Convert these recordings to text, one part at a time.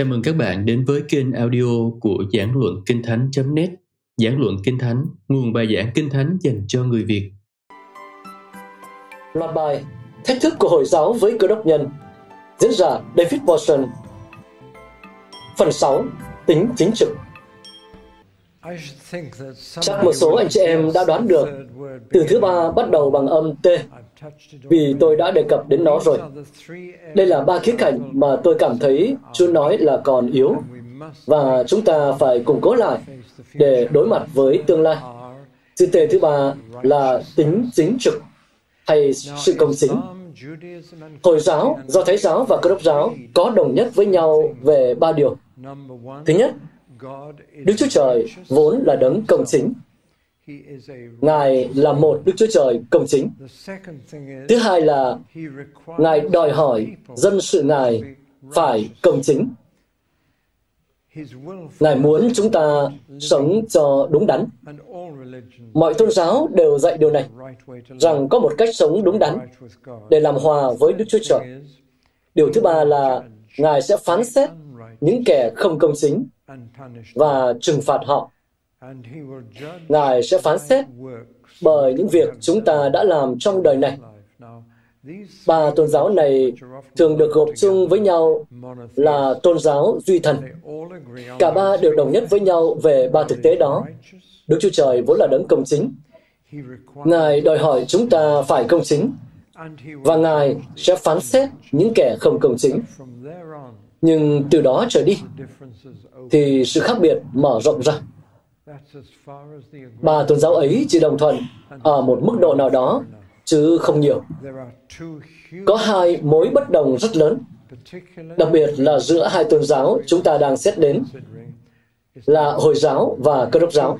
Chào mừng các bạn đến với kênh audio của Giảng Luận Kinh Thánh.net Giảng Luận Kinh Thánh, nguồn bài giảng Kinh Thánh dành cho người Việt. Loạt bài Thách thức của Hồi giáo với cơ đốc nhân Diễn giả David Watson. Phần 6 Tính chính trực. Chắc một số anh chị em đã đoán được từ thứ ba bắt đầu bằng âm T vì tôi đã đề cập đến nó rồi. Đây là ba khía cạnh mà tôi cảm thấy Chúa nói là còn yếu và chúng ta phải củng cố lại để đối mặt với tương lai. Chữ T thứ ba là tính chính trực hay sự công chính. Hồi giáo, do Thái giáo và Cơ đốc giáo có đồng nhất với nhau về ba điều. Thứ nhất, Đức Chúa Trời vốn là đấng công chính. Ngài là một Đức Chúa Trời công chính. Thứ hai là Ngài đòi hỏi dân sự Ngài phải công chính. Ngài muốn chúng ta sống cho đúng đắn. Mọi tôn giáo đều dạy điều này, rằng có một cách sống đúng đắn để làm hòa với Đức Chúa Trời. Điều thứ ba là Ngài sẽ phán xét những kẻ không công chính và trừng phạt họ. Ngài sẽ phán xét bởi những việc chúng ta đã làm trong đời này. Ba tôn giáo này thường được gộp chung với nhau là tôn giáo duy thần. Cả ba đều đồng nhất với nhau về ba thực tế đó. Đức Chúa Trời vốn là đấng công chính. Ngài đòi hỏi chúng ta phải công chính, và Ngài sẽ phán xét những kẻ không công chính. Nhưng từ đó trở đi, thì sự khác biệt mở rộng ra. Ba tôn giáo ấy chỉ đồng thuận ở một mức độ nào đó, chứ không nhiều. Có hai mối bất đồng rất lớn, đặc biệt là giữa hai tôn giáo chúng ta đang xét đến là Hồi giáo và Cơ đốc giáo.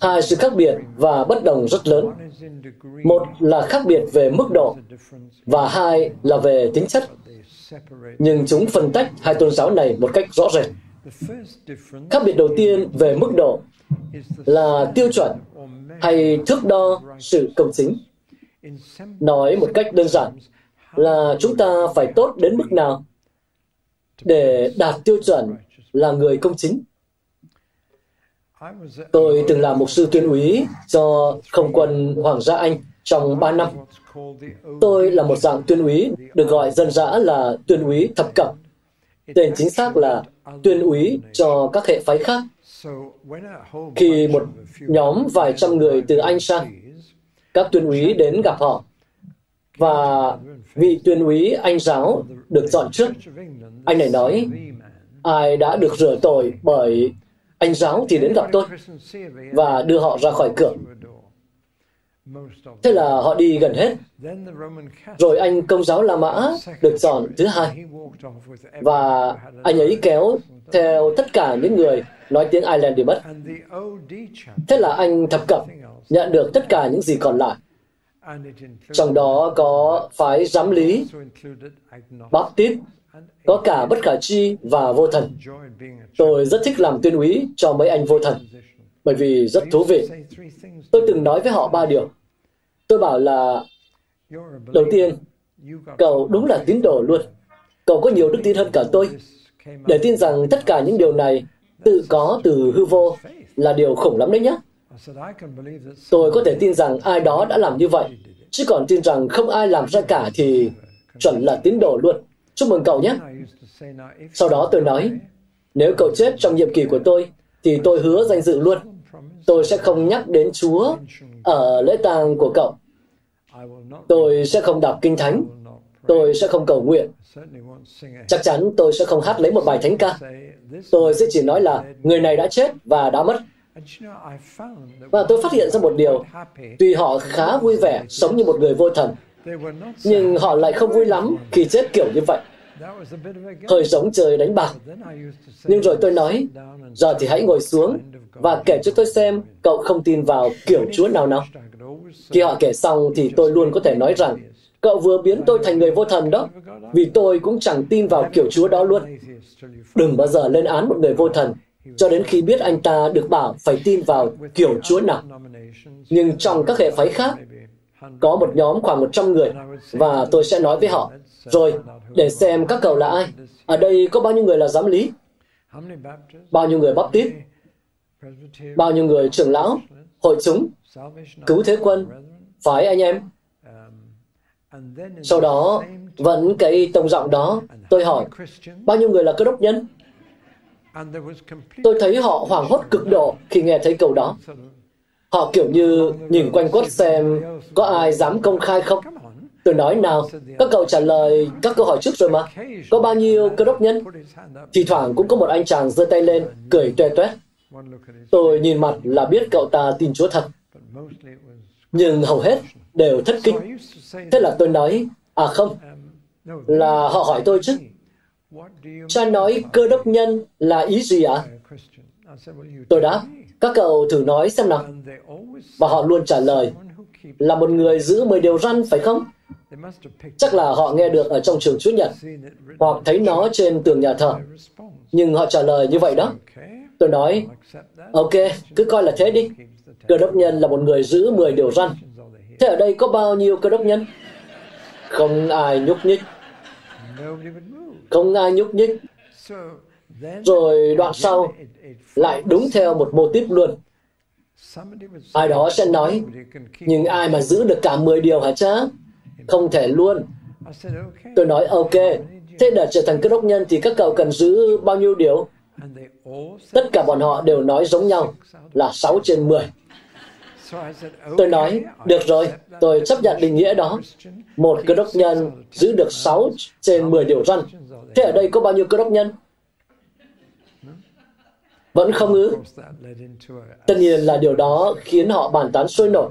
Hai sự khác biệt và bất đồng rất lớn. Một là khác biệt về mức độ và hai là về tính chất. Nhưng chúng phân tách hai tôn giáo này một cách rõ rệt. Khác biệt đầu tiên về mức độ là tiêu chuẩn hay thước đo sự công chính. Nói một cách đơn giản là chúng ta phải tốt đến mức nào để đạt tiêu chuẩn là người công chính. Tôi từng làm mục sư tuyên úy cho không quân Hoàng gia Anh trong 3 năm. Tôi là một dạng tuyên úy được gọi dân dã là tuyên úy thập cẩm. Tên chính xác là tuyên úy cho các hệ phái khác. Khi một nhóm vài trăm người từ Anh sang, các tuyên úy đến gặp họ và vị tuyên úy Anh giáo được dọn trước. Anh này nói, ai đã được rửa tội bởi anh giáo thì đến gặp tôi và đưa họ ra khỏi cửa. Thế là họ đi gần hết. Rồi anh công giáo La Mã được dọn thứ hai. Và anh ấy kéo theo tất cả những người nói tiếng Ireland đi mất. Thế là anh thập cẩm nhận được tất cả những gì còn lại. Trong đó có phái giám lý, Baptist, có cả bất khả chi và vô thần. Tôi rất thích làm tuyên úy cho mấy anh vô thần, bởi vì rất thú vị. Tôi từng nói với họ ba điều. Tôi bảo là, đầu tiên, cậu đúng là tín đồ luôn. Cậu có nhiều đức tin hơn cả tôi. Để tin rằng tất cả những điều này tự có từ hư vô là điều khủng lắm đấy nhé. Tôi có thể tin rằng ai đó đã làm như vậy, chứ còn tin rằng không ai làm ra cả thì chuẩn là tín đồ luôn. Chúc mừng cậu nhé. Sau đó tôi nói, nếu cậu chết trong nhiệm kỳ của tôi, thì tôi hứa danh dự luôn. Tôi sẽ không nhắc đến Chúa ở lễ tang của cậu. Tôi sẽ không đọc kinh thánh. Tôi sẽ không cầu nguyện. Chắc chắn tôi sẽ không hát lấy một bài thánh ca. Tôi sẽ chỉ nói là người này đã chết và đã mất. Và tôi phát hiện ra một điều, tuy họ khá vui vẻ sống như một người vô thần, nhưng họ lại không vui lắm khi chết kiểu như vậy. Hơi giống trời đánh bạc. Nhưng rồi tôi nói, giờ thì hãy ngồi xuống và kể cho tôi xem cậu không tin vào kiểu Chúa nào nào. Khi họ kể xong thì tôi luôn có thể nói rằng, cậu vừa biến tôi thành người vô thần đó, vì tôi cũng chẳng tin vào kiểu Chúa đó luôn. Đừng bao giờ lên án một người vô thần cho đến khi biết anh ta được bảo phải tin vào kiểu Chúa nào. Nhưng trong các hệ phái khác, có một nhóm khoảng 100 người và tôi sẽ nói với họ, rồi để xem các cậu là ai. Ở đây có bao nhiêu người là giám lý? Bao nhiêu người baptist? Bao nhiêu người trưởng lão, hội chúng, cứu thế quân, phải anh em? Sau đó, vẫn cái tông giọng đó, tôi hỏi, bao nhiêu người là cơ đốc nhân? Tôi thấy họ hoảng hốt cực độ khi nghe thấy câu đó. Họ kiểu như nhìn quanh quất xem có ai dám công khai không. Tôi nói nào, các cậu trả lời các câu hỏi trước rồi mà. Có bao nhiêu cơ đốc nhân? Thì thoảng cũng có một anh chàng giơ tay lên, cười toe toét. Tôi nhìn mặt là biết cậu ta tin Chúa thật. Nhưng hầu hết đều thất kinh. Thế là tôi nói, à không, là họ hỏi tôi chứ. Cha nói cơ đốc nhân là ý gì ạ? À? Tôi đáp, các cậu thử nói xem nào. Và họ luôn trả lời, là một người giữ 10 điều răn, phải không? Chắc là họ nghe được ở trong trường Chúa Nhật, hoặc thấy nó trên tường nhà thờ. Nhưng họ trả lời như vậy đó. Tôi nói, ok, cứ coi là thế đi. Cơ đốc nhân là một người giữ 10 điều răn. Thế ở đây có bao nhiêu cơ đốc nhân? Không ai nhúc nhích. Không ai nhúc nhích. Rồi đoạn sau lại đúng theo một mô típ luôn. Ai đó sẽ nói, nhưng ai mà giữ được cả 10 điều hả cha? Không thể luôn. Tôi nói, ok, thế để trở thành cơ đốc nhân thì các cậu cần giữ bao nhiêu điều? Tất cả bọn họ đều nói giống nhau là 6 trên 10. Tôi nói, được rồi, tôi chấp nhận định nghĩa đó. Một cơ đốc nhân giữ được 6 trên 10 điều răn. Thế ở đây có bao nhiêu cơ đốc nhân? Vẫn không ư? Tất nhiên là điều đó khiến họ bàn tán sôi nổi.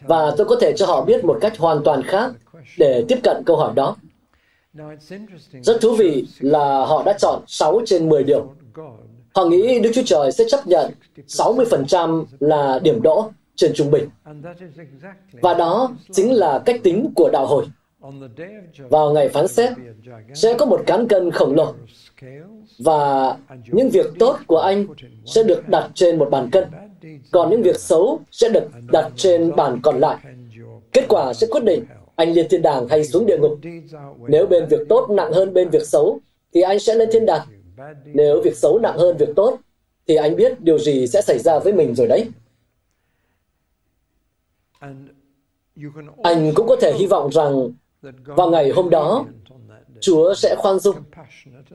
Và tôi có thể cho họ biết một cách hoàn toàn khác để tiếp cận câu hỏi đó. Rất thú vị là họ đã chọn 6 trên 10 điều. Họ nghĩ Đức Chúa Trời sẽ chấp nhận 60% là điểm đỗ trên trung bình. Và đó chính là cách tính của đạo hồi. Vào ngày phán xét, sẽ có một cán cân khổng lồ và những việc tốt của anh sẽ được đặt trên một bàn cân, còn những việc xấu sẽ được đặt trên bàn còn lại. Kết quả sẽ quyết định anh lên thiên đàng hay xuống địa ngục. Nếu bên việc tốt nặng hơn bên việc xấu, thì anh sẽ lên thiên đàng. Nếu việc xấu nặng hơn việc tốt, thì anh biết điều gì sẽ xảy ra với mình rồi đấy. Anh cũng có thể hy vọng rằng vào ngày hôm đó, Chúa sẽ khoan dung,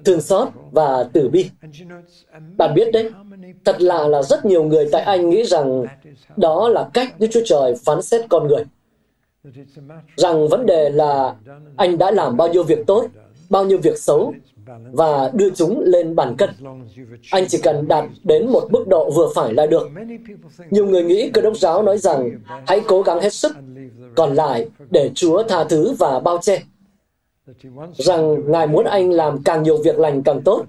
thương xót và tử bi. Bạn biết đấy, thật lạ là rất nhiều người tại Anh nghĩ rằng đó là cách Đức Chúa Trời phán xét con người. Rằng vấn đề là anh đã làm bao nhiêu việc tốt, bao nhiêu việc xấu, và đưa chúng lên bàn cân. Anh chỉ cần đạt đến một mức độ vừa phải là được. Nhiều người nghĩ cơ đốc giáo nói rằng hãy cố gắng hết sức, còn lại để Chúa tha thứ và bao che. Rằng Ngài muốn anh làm càng nhiều việc lành càng tốt,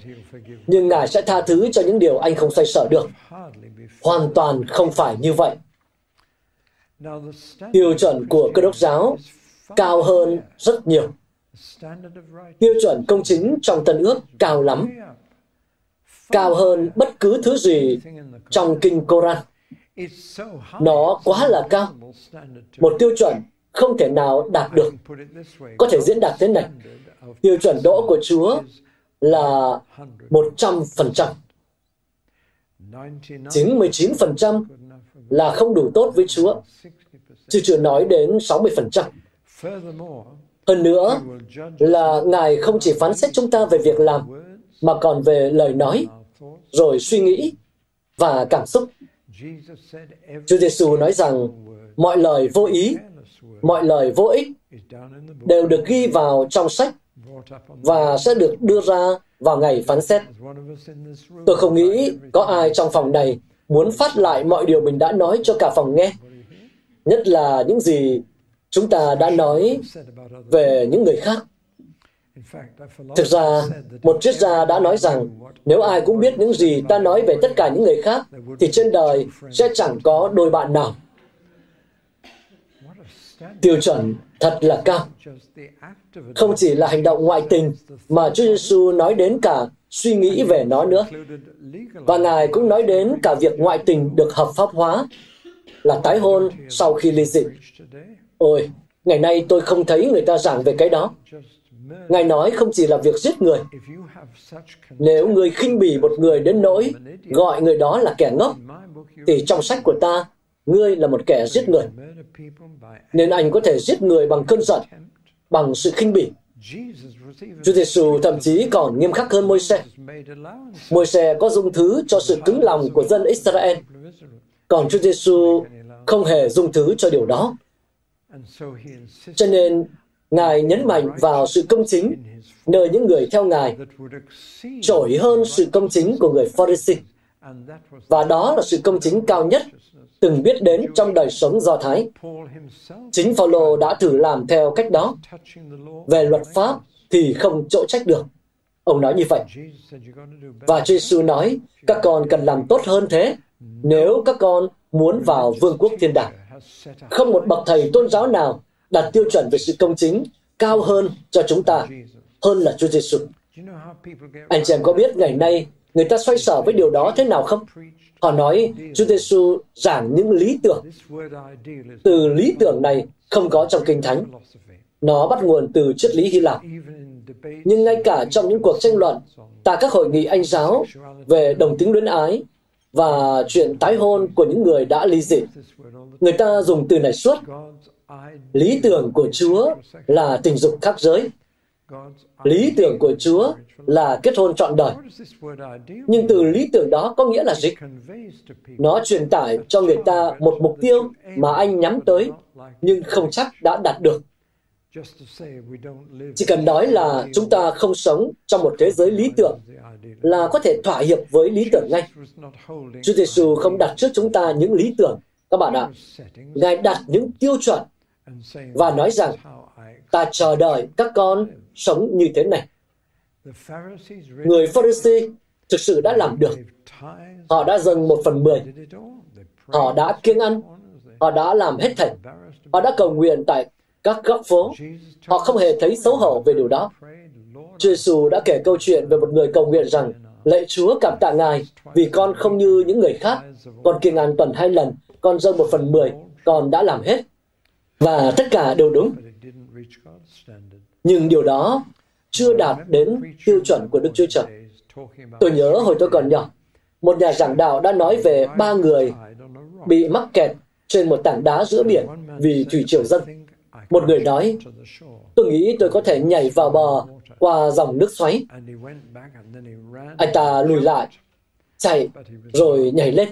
nhưng Ngài sẽ tha thứ cho những điều anh không xoay sở được. Hoàn toàn không phải như vậy. Tiêu chuẩn của cơ đốc giáo cao hơn rất nhiều Tiêu chuẩn công chính trong Tân ước cao lắm, cao hơn bất cứ thứ gì trong Kinh Koran. Nó quá là cao. Một tiêu chuẩn không thể nào đạt được. Có thể diễn đạt thế này. Tiêu chuẩn đỗ của Chúa là 100%. 99% là không đủ tốt với Chúa, chứ chưa nói đến 60%. Hơn nữa là Ngài không chỉ phán xét chúng ta về việc làm, mà còn về lời nói, rồi suy nghĩ và cảm xúc. Chúa Giêsu nói rằng mọi lời vô ý, mọi lời vô ích đều được ghi vào trong sách và sẽ được đưa ra vào ngày phán xét. Tôi không nghĩ có ai trong phòng này muốn phát lại mọi điều mình đã nói cho cả phòng nghe, nhất là những gì chúng ta đã nói về những người khác. Thực ra, một triết gia đã nói rằng nếu ai cũng biết những gì ta nói về tất cả những người khác, thì trên đời sẽ chẳng có đôi bạn nào. Tiêu chuẩn thật là cao. Không chỉ là hành động ngoại tình, mà Chúa Giêsu nói đến cả suy nghĩ về nó nữa. Và Ngài cũng nói đến cả việc ngoại tình được hợp pháp hóa, là tái hôn sau khi ly dị. Ôi, ngày nay tôi không thấy người ta giảng về cái đó. Ngài nói không chỉ là việc giết người. Nếu người khinh bỉ một người đến nỗi gọi người đó là kẻ ngốc, thì trong sách của ta, ngươi là một kẻ giết người. Nên anh có thể giết người bằng cơn giận, bằng sự khinh bỉ. Chúa Giêsu thậm chí còn nghiêm khắc hơn Môi-se. Môi-se có dung thứ cho sự cứng lòng của dân Israel, còn Chúa Giêsu không hề dung thứ cho điều đó. Cho nên Ngài nhấn mạnh vào sự công chính nơi những người theo Ngài trội hơn sự công chính của người Pharisee. Và đó là sự công chính cao nhất từng biết đến trong đời sống Do Thái. Chính Phaolô đã thử làm theo cách đó. Về luật pháp thì không chỗ trách được. Ông nói như vậy. Và Jesus nói, các con cần làm tốt hơn thế nếu các con muốn vào vương quốc thiên đàng. Không một bậc thầy tôn giáo nào đặt tiêu chuẩn về sự công chính cao hơn cho chúng ta, hơn là Chúa Giêsu. Anh chị em có biết ngày nay người ta xoay sở với điều đó thế nào không? Họ nói Chúa Giêsu giảng những lý tưởng. Từ lý tưởng này không có trong Kinh Thánh. Nó bắt nguồn từ triết lý Hy Lạp. Nhưng ngay cả trong những cuộc tranh luận tại các hội nghị Anh giáo về đồng tính luyến ái và chuyện tái hôn của những người đã ly dị, người ta dùng từ này suốt. Lý tưởng của Chúa là tình dục khác giới. Lý tưởng của Chúa là kết hôn trọn đời. Nhưng từ lý tưởng đó có nghĩa là gì? Nó truyền tải cho người ta một mục tiêu mà anh nhắm tới, nhưng không chắc đã đạt được. Chỉ cần nói là chúng ta không sống trong một thế giới lý tưởng là có thể thỏa hiệp với lý tưởng ngay. Chúa Giêsu không đặt trước chúng ta những lý tưởng, các bạn ạ. Ngài đặt những tiêu chuẩn và nói rằng ta chờ đợi các con sống như thế này. Người Pharisee thực sự đã làm được. Họ đã dâng một phần mười. Họ đã kiêng ăn. Họ đã làm hết thảy. Họ đã cầu nguyện tại các góc phố. Họ không hề thấy xấu hổ về điều đó. Chúa Giêsu đã kể câu chuyện về một người cầu nguyện rằng Lạy Chúa cảm tạ Ngài vì con không như những người khác. Con kiêng ăn tuần hai lần, con dâng một phần mười, con đã làm hết. Và tất cả đều đúng. Nhưng điều đó chưa đạt đến tiêu chuẩn của Đức Chúa Trời. Tôi nhớ hồi tôi còn nhỏ, một nhà giảng đạo đã nói về ba người bị mắc kẹt trên một tảng đá giữa biển vì thủy triều dân. Một người nói, tôi nghĩ tôi có thể nhảy vào bờ qua dòng nước xoáy. Anh ta lùi lại, chạy, rồi nhảy lên.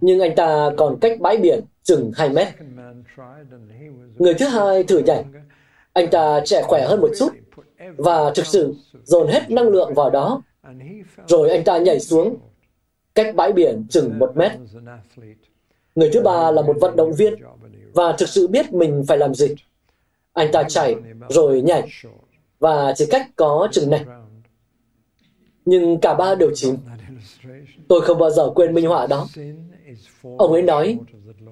Nhưng anh ta còn cách bãi biển chừng 2 mét. Người thứ hai thử nhảy. Anh ta trẻ khỏe hơn một chút và thực sự dồn hết năng lượng vào đó. Rồi anh ta nhảy xuống cách bãi biển chừng một mét. Người thứ ba là một vận động viên và thực sự biết mình phải làm gì. Anh ta chạy rồi nhảy và chỉ cách có chừng này. Nhưng cả ba đều chín. Tôi không bao giờ quên minh họa đó. Ông ấy nói,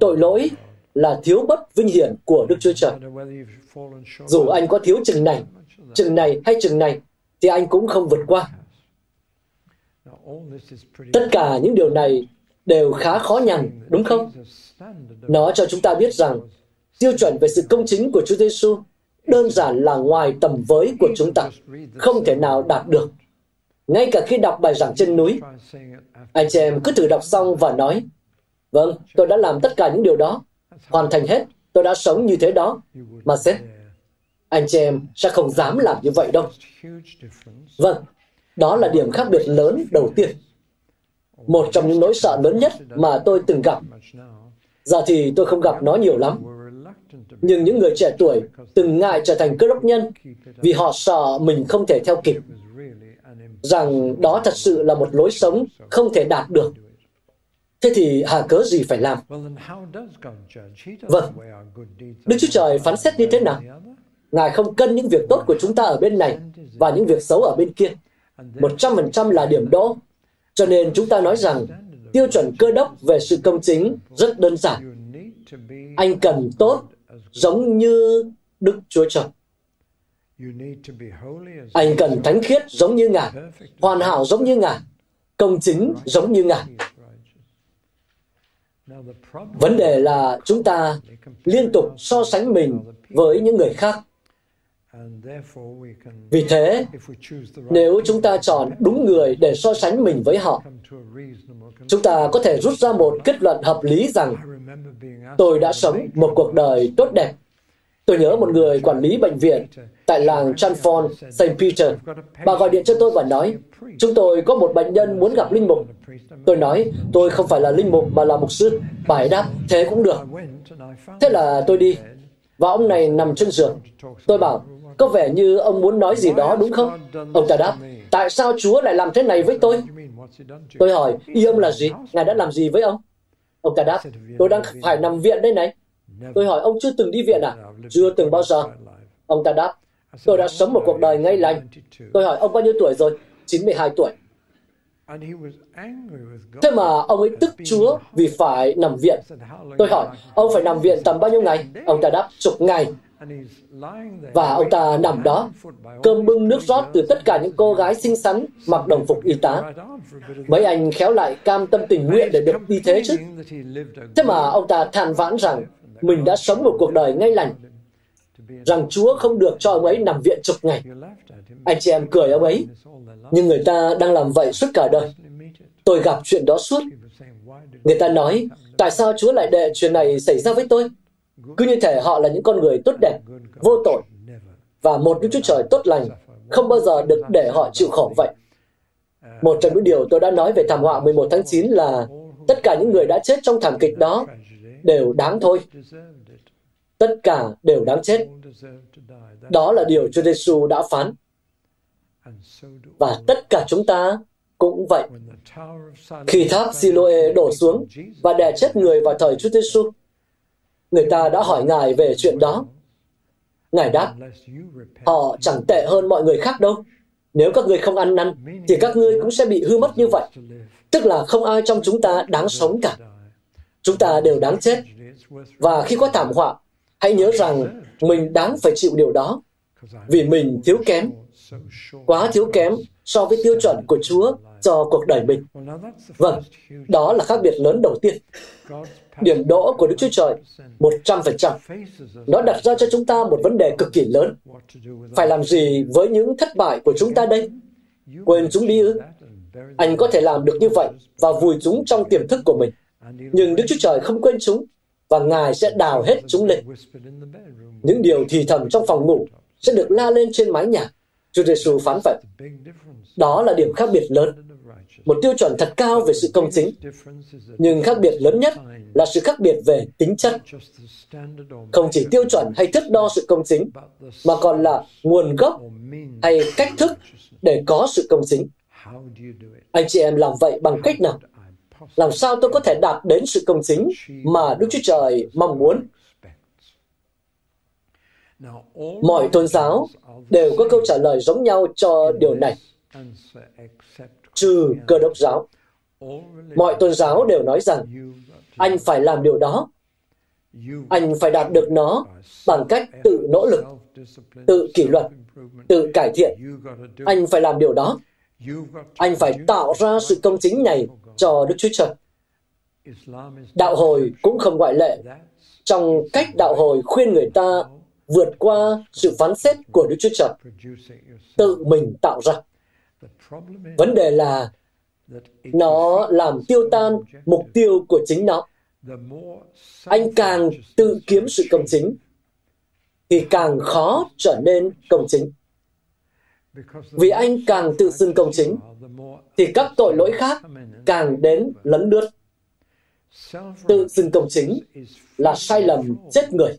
tội lỗi là thiếu bất vinh hiển của Đức Chúa Trời. Dù anh có thiếu chừng này, chừng này hay chừng này, thì anh cũng không vượt qua. Tất cả những điều này đều khá khó nhằn, đúng không? Nó cho chúng ta biết rằng tiêu chuẩn về sự công chính của Chúa Giêsu đơn giản là ngoài tầm với của chúng ta, không thể nào đạt được. Ngay cả khi đọc bài giảng trên núi, anh chị em cứ thử đọc xong và nói, Vâng, tôi đã làm tất cả những điều đó, hoàn thành hết, tôi đã sống như thế đó. Mà sếp, anh chị em sẽ không dám làm như vậy đâu. Vâng, đó là điểm khác biệt lớn đầu tiên. Một trong những nỗi sợ lớn nhất mà tôi từng gặp. Giờ thì tôi không gặp nó nhiều lắm. Nhưng những người trẻ tuổi từng ngại trở thành cơ đốc nhân vì họ sợ mình không thể theo kịp. Rằng đó thật sự là một lối sống không thể đạt được. Thế thì hà cớ gì phải làm? Vâng, Đức Chúa Trời phán xét như thế nào? Ngài không cân những việc tốt của chúng ta ở bên này và những việc xấu ở bên kia. Một trăm phần trăm là điểm đỗ. Cho nên chúng ta nói rằng tiêu chuẩn cơ đốc về sự công chính rất đơn giản. Anh cần tốt giống như Đức Chúa Trời. Anh cần thánh khiết giống như Ngài, hoàn hảo giống như Ngài, công chính giống như Ngài. Vấn đề là chúng ta liên tục so sánh mình với những người khác. Vì thế, nếu chúng ta chọn đúng người để so sánh mình với họ, chúng ta có thể rút ra một kết luận hợp lý rằng tôi đã sống một cuộc đời tốt đẹp. Tôi nhớ một người quản lý bệnh viện tại làng Chanfon, St. Peter. Bà gọi điện cho tôi và nói, chúng tôi có một bệnh nhân muốn gặp linh mục. Tôi nói, tôi không phải là linh mục mà là mục sư. Bà ấy đáp, thế cũng được. Thế là tôi đi, và ông này nằm trên giường. Tôi bảo, có vẻ như ông muốn nói gì đó đúng không? Ông ta đáp, tại sao Chúa lại làm thế này với tôi? Tôi hỏi, ý ông là gì? Ngài đã làm gì với ông? Ông ta đáp, tôi đang phải nằm viện đây này. Tôi hỏi, ông chưa từng đi viện à? Chưa từng bao giờ. Ông ta đáp, tôi đã sống một cuộc đời ngay lành. Tôi hỏi, ông bao nhiêu tuổi rồi? 92 tuổi. Thế mà ông ấy tức Chúa vì phải nằm viện. Tôi hỏi, ông phải nằm viện tầm bao nhiêu ngày? Ông ta đáp, chục ngày. Và ông ta nằm đó, cơm bưng nước rót từ tất cả những cô gái xinh xắn mặc đồng phục y tá. Mấy anh khéo lại cam tâm tình nguyện để được đi thế chứ. Thế mà ông ta than vãn rằng mình đã sống một cuộc đời ngay lành, rằng Chúa không được cho ông ấy nằm viện chục ngày. Anh chị em cười ông ấy, nhưng người ta đang làm vậy suốt cả đời. Tôi gặp chuyện đó suốt. Người ta nói, tại sao Chúa lại để chuyện này xảy ra với tôi? Cứ như thể họ là những con người tốt đẹp, vô tội, và một Đức Chúa Trời tốt lành không bao giờ được để họ chịu khổ vậy. Một trong những điều tôi đã nói về thảm họa 11 tháng 9 là tất cả những người đã chết trong thảm kịch đó đều đáng thôi. Tất cả đều đáng chết. Đó là điều Chúa Giêsu đã phán. Và tất cả chúng ta cũng vậy. Khi tháp Siloe đổ xuống và đè chết người vào thời Chúa Giêsu, người ta đã hỏi Ngài về chuyện đó. Ngài đáp, họ chẳng tệ hơn mọi người khác đâu. Nếu các ngươi không ăn năn, thì các ngươi cũng sẽ bị hư mất như vậy. Tức là không ai trong chúng ta đáng sống cả. Chúng ta đều đáng chết. Và khi có thảm họa, hãy nhớ rằng mình đáng phải chịu điều đó vì mình thiếu kém, quá thiếu kém so với tiêu chuẩn của Chúa cho cuộc đời mình. Vâng, đó là khác biệt lớn đầu tiên. Điểm đỗ của Đức Chúa Trời 100%. Nó đặt ra cho chúng ta một vấn đề cực kỳ lớn. Phải làm gì với những thất bại của chúng ta đây? Quên chúng đi ư? Anh có thể làm được như vậy và vùi chúng trong tiềm thức của mình. Nhưng Đức Chúa Trời không quên chúng và Ngài sẽ đào hết chúng lên. Những điều thì thầm trong phòng ngủ sẽ được la lên trên mái nhà. Chúa Giêsu phán vậy. Đó là điểm khác biệt lớn. Một tiêu chuẩn thật cao về sự công chính. Nhưng khác biệt lớn nhất là sự khác biệt về tính chất. Không chỉ tiêu chuẩn hay thước đo sự công chính, mà còn là nguồn gốc hay cách thức để có sự công chính. Anh chị em làm vậy bằng cách nào? Làm sao tôi có thể đạt đến sự công chính mà Đức Chúa Trời mong muốn? Mọi tôn giáo đều có câu trả lời giống nhau cho điều này, trừ cơ đốc giáo. Mọi tôn giáo đều nói rằng anh phải làm điều đó. Anh phải đạt được nó bằng cách tự nỗ lực, tự kỷ luật, tự cải thiện. Anh phải làm điều đó. Anh phải tạo ra sự công chính này cho Đức Chúa Trời. Đạo hồi cũng không ngoại lệ. Trong cách đạo hồi khuyên người ta vượt qua sự phán xét của Đức Chúa Trời, tự mình tạo ra. Vấn đề là nó làm tiêu tan mục tiêu của chính nó. Anh càng tự kiếm sự công chính, thì càng khó trở nên công chính. Vì anh càng tự xưng công chính, thì các tội lỗi khác càng đến lấn lướt. Tự xưng công chính là sai lầm chết người.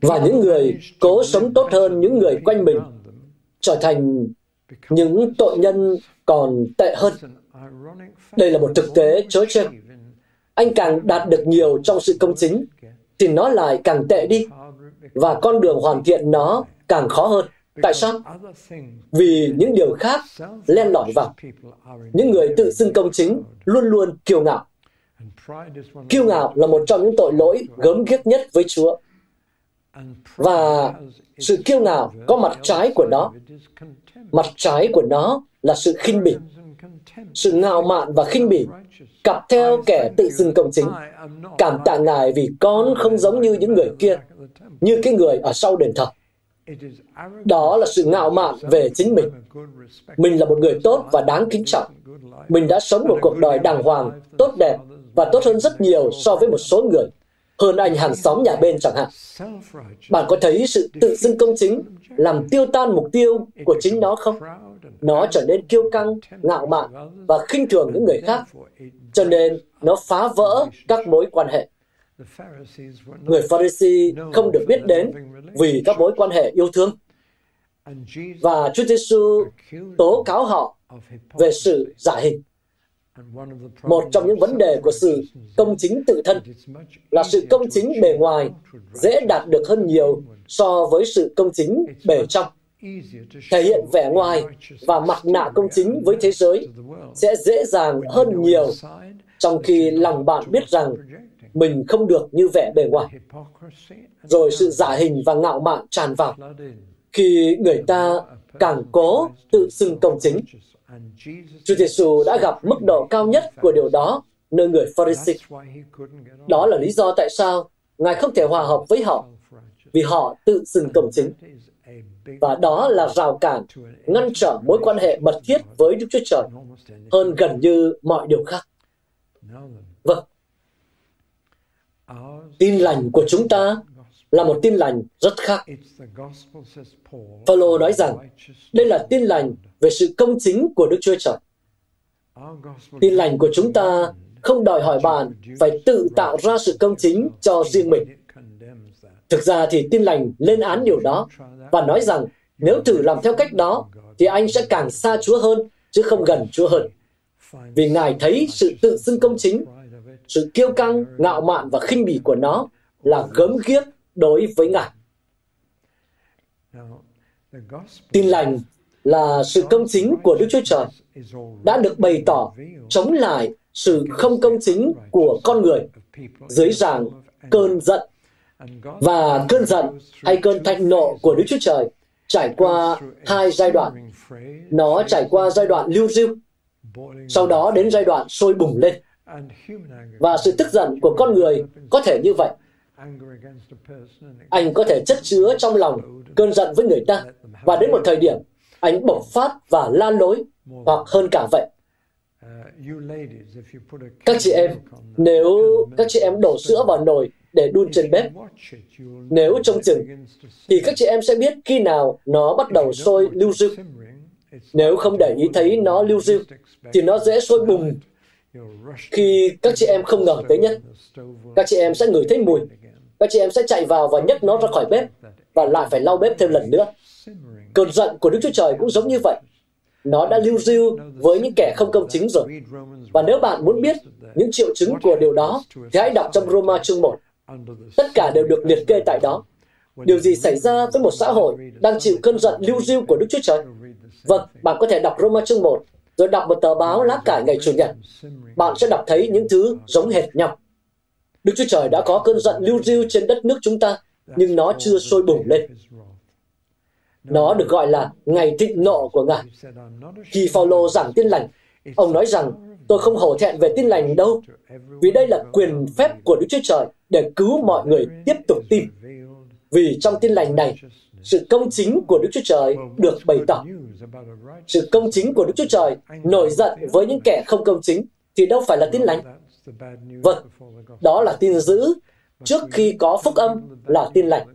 Và những người cố sống tốt hơn những người quanh mình trở thành những tội nhân còn tệ hơn. Đây là một thực tế chớ trêu. Anh càng đạt được nhiều trong sự công chính, thì nó lại càng tệ đi, và con đường hoàn thiện nó càng khó hơn. Tại sao? Vì những điều khác len lỏi vào. Những người tự xưng công chính luôn luôn kiêu ngạo. Kiêu ngạo là một trong những tội lỗi gớm ghiếc nhất với Chúa. Và sự kiêu ngạo có mặt trái của nó. Mặt trái của nó là sự khinh bỉ. Sự ngạo mạn và khinh bỉ cặp theo kẻ tự xưng công chính. Cảm tạ Ngài vì con không giống như những người kia, như cái người ở sau đền thờ. Đó là sự ngạo mạn về chính mình. Mình là một người tốt và đáng kính trọng. Mình đã sống một cuộc đời đàng hoàng, tốt đẹp và tốt hơn rất nhiều so với một số người, hơn anh hàng xóm nhà bên chẳng hạn. Bạn có thấy sự tự xưng công chính làm tiêu tan mục tiêu của chính nó không? Nó trở nên kiêu căng, ngạo mạn và khinh thường những người khác, cho nên nó phá vỡ các mối quan hệ. Người Pharisee không được biết đến vì các mối quan hệ yêu thương. Và Chúa Giêsu tố cáo họ về sự giả hình. Một trong những vấn đề của sự công chính tự thân là sự công chính bề ngoài dễ đạt được hơn nhiều so với sự công chính bề trong. Thể hiện vẻ ngoài và mặt nạ công chính với thế giới sẽ dễ dàng hơn nhiều, trong khi lòng bạn biết rằng mình không được như vẻ bề ngoài. Rồi sự giả hình và ngạo mạn tràn vào khi người ta càng cố tự xưng công chính. Chúa Giêsu đã gặp mức độ cao nhất của điều đó nơi người Pharisee. Đó là lý do tại sao Ngài không thể hòa hợp với họ, vì họ tự xưng công chính. Và đó là rào cản, ngăn trở mối quan hệ mật thiết với Đức Chúa Trời hơn gần như mọi điều khác. Vâng, tin lành của chúng ta là một tin lành rất khác. Phaolô nói rằng đây là tin lành về sự công chính của Đức Chúa Trời. Tin lành của chúng ta không đòi hỏi bạn phải tự tạo ra sự công chính cho riêng mình. Thực ra thì tin lành lên án điều đó và nói rằng nếu thử làm theo cách đó thì anh sẽ càng xa Chúa hơn chứ không gần Chúa hơn. Vì Ngài thấy sự tự xưng công chính, sự kiêu căng, ngạo mạn và khinh bỉ của nó là gớm ghiếc đối với Ngài. Tin lành là sự công chính của Đức Chúa Trời đã được bày tỏ chống lại sự không công chính của con người dưới dạng cơn giận và cơn giận hay cơn thạnh nộ của Đức Chúa Trời trải qua hai giai đoạn. Nó trải qua giai đoạn lưu diêu, sau đó đến giai đoạn sôi bùng lên. Và sự tức giận của con người có thể như vậy. Anh có thể chất chứa trong lòng cơn giận với người ta và đến một thời điểm anh bộc phát và la lối hoặc hơn cả vậy. Các chị em, nếu các chị em đổ sữa vào nồi để đun trên bếp, nếu trông chừng, thì các chị em sẽ biết khi nào nó bắt đầu sôi lưu dư. Nếu không để ý thấy nó lưu dư, thì nó dễ sôi bùng khi các chị em không ngờ tới nhất. Các chị em sẽ ngửi thấy mùi. Các chị em sẽ chạy vào và nhấc nó ra khỏi bếp và lại phải lau bếp thêm lần nữa. Cơn giận của Đức Chúa Trời cũng giống như vậy. Nó đã lưu diêu với những kẻ không công chính rồi. Và nếu bạn muốn biết những triệu chứng của điều đó, thì hãy đọc trong Roma chương 1. Tất cả đều được liệt kê tại đó. Điều gì xảy ra với một xã hội đang chịu cơn giận lưu diêu của Đức Chúa Trời? Vâng, bạn có thể đọc Roma chương 1, rồi đọc một tờ báo lá cải ngày Chủ nhật. Bạn sẽ đọc thấy những thứ giống hệt nhau. Đức Chúa Trời đã có cơn giận lưu diêu trên đất nước chúng ta, nhưng nó chưa sôi bùng lên. Nó được gọi là ngày thịnh nộ của Ngài. Khi Phaolô giảng tin lành, ông nói rằng tôi không hổ thẹn về tin lành đâu, vì đây là quyền phép của Đức Chúa Trời để cứu mọi người tiếp tục tin. Vì trong tin lành này, sự công chính của Đức Chúa Trời được bày tỏ. Sự công chính của Đức Chúa Trời nổi giận với những kẻ không công chính thì đâu phải là tin lành. Vâng, đó là tin dữ trước khi có phúc âm là tin lành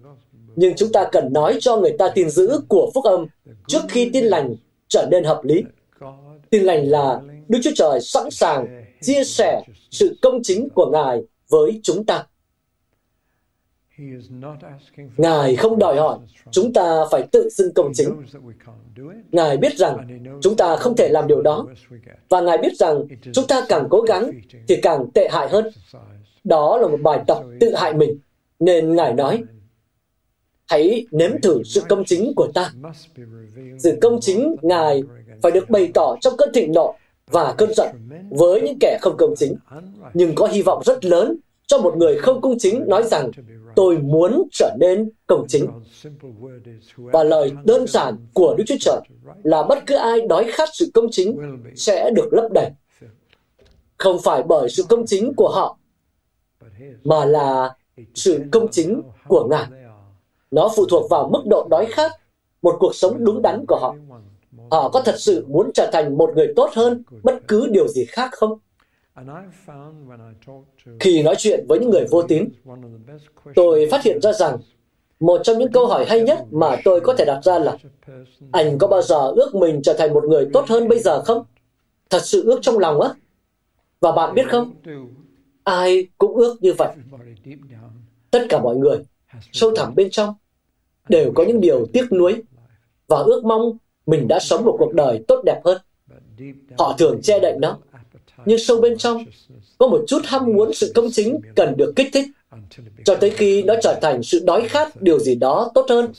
nhưng chúng ta cần nói cho người ta tin dữ của phúc âm trước khi tin lành trở nên hợp lý. Tin lành là Đức Chúa Trời sẵn sàng chia sẻ sự công chính của Ngài với chúng ta. Ngài không đòi hỏi chúng ta phải tự xưng công chính. Ngài biết rằng chúng ta không thể làm điều đó. Và Ngài biết rằng chúng ta càng cố gắng thì càng tệ hại hơn. Đó là một bài tập tự hại mình. Nên Ngài nói, hãy nếm thử sự công chính của ta. Sự công chính Ngài phải được bày tỏ trong cơn thịnh nộ và cơn giận với những kẻ không công chính. Nhưng có hy vọng rất lớn cho một người không công chính nói rằng tôi muốn trở nên công chính. Và lời đơn giản của Đức Chúa Trời là bất cứ ai đói khát sự công chính sẽ được lấp đầy. không phải bởi sự công chính của họ, mà là sự công chính của Ngài. Nó phụ thuộc vào mức độ đói khát, một cuộc sống đúng đắn của họ. Họ có thật sự muốn trở thành một người tốt hơn bất cứ điều gì khác không? Khi nói chuyện với những người vô tín, tôi phát hiện ra rằng một trong những câu hỏi hay nhất mà tôi có thể đặt ra là Anh có bao giờ ước mình trở thành một người tốt hơn bây giờ không? Thật sự ước trong lòng á. Và bạn biết không? Ai cũng ước như vậy. Tất cả mọi người, sâu thẳm bên trong, đều có những điều tiếc nuối và ước mong mình đã sống một cuộc đời tốt đẹp hơn. Họ thường che đậy nó, nhưng sâu bên trong có một chút ham muốn sự công chính cần được kích thích cho tới khi nó trở thành sự đói khát điều gì đó tốt hơn.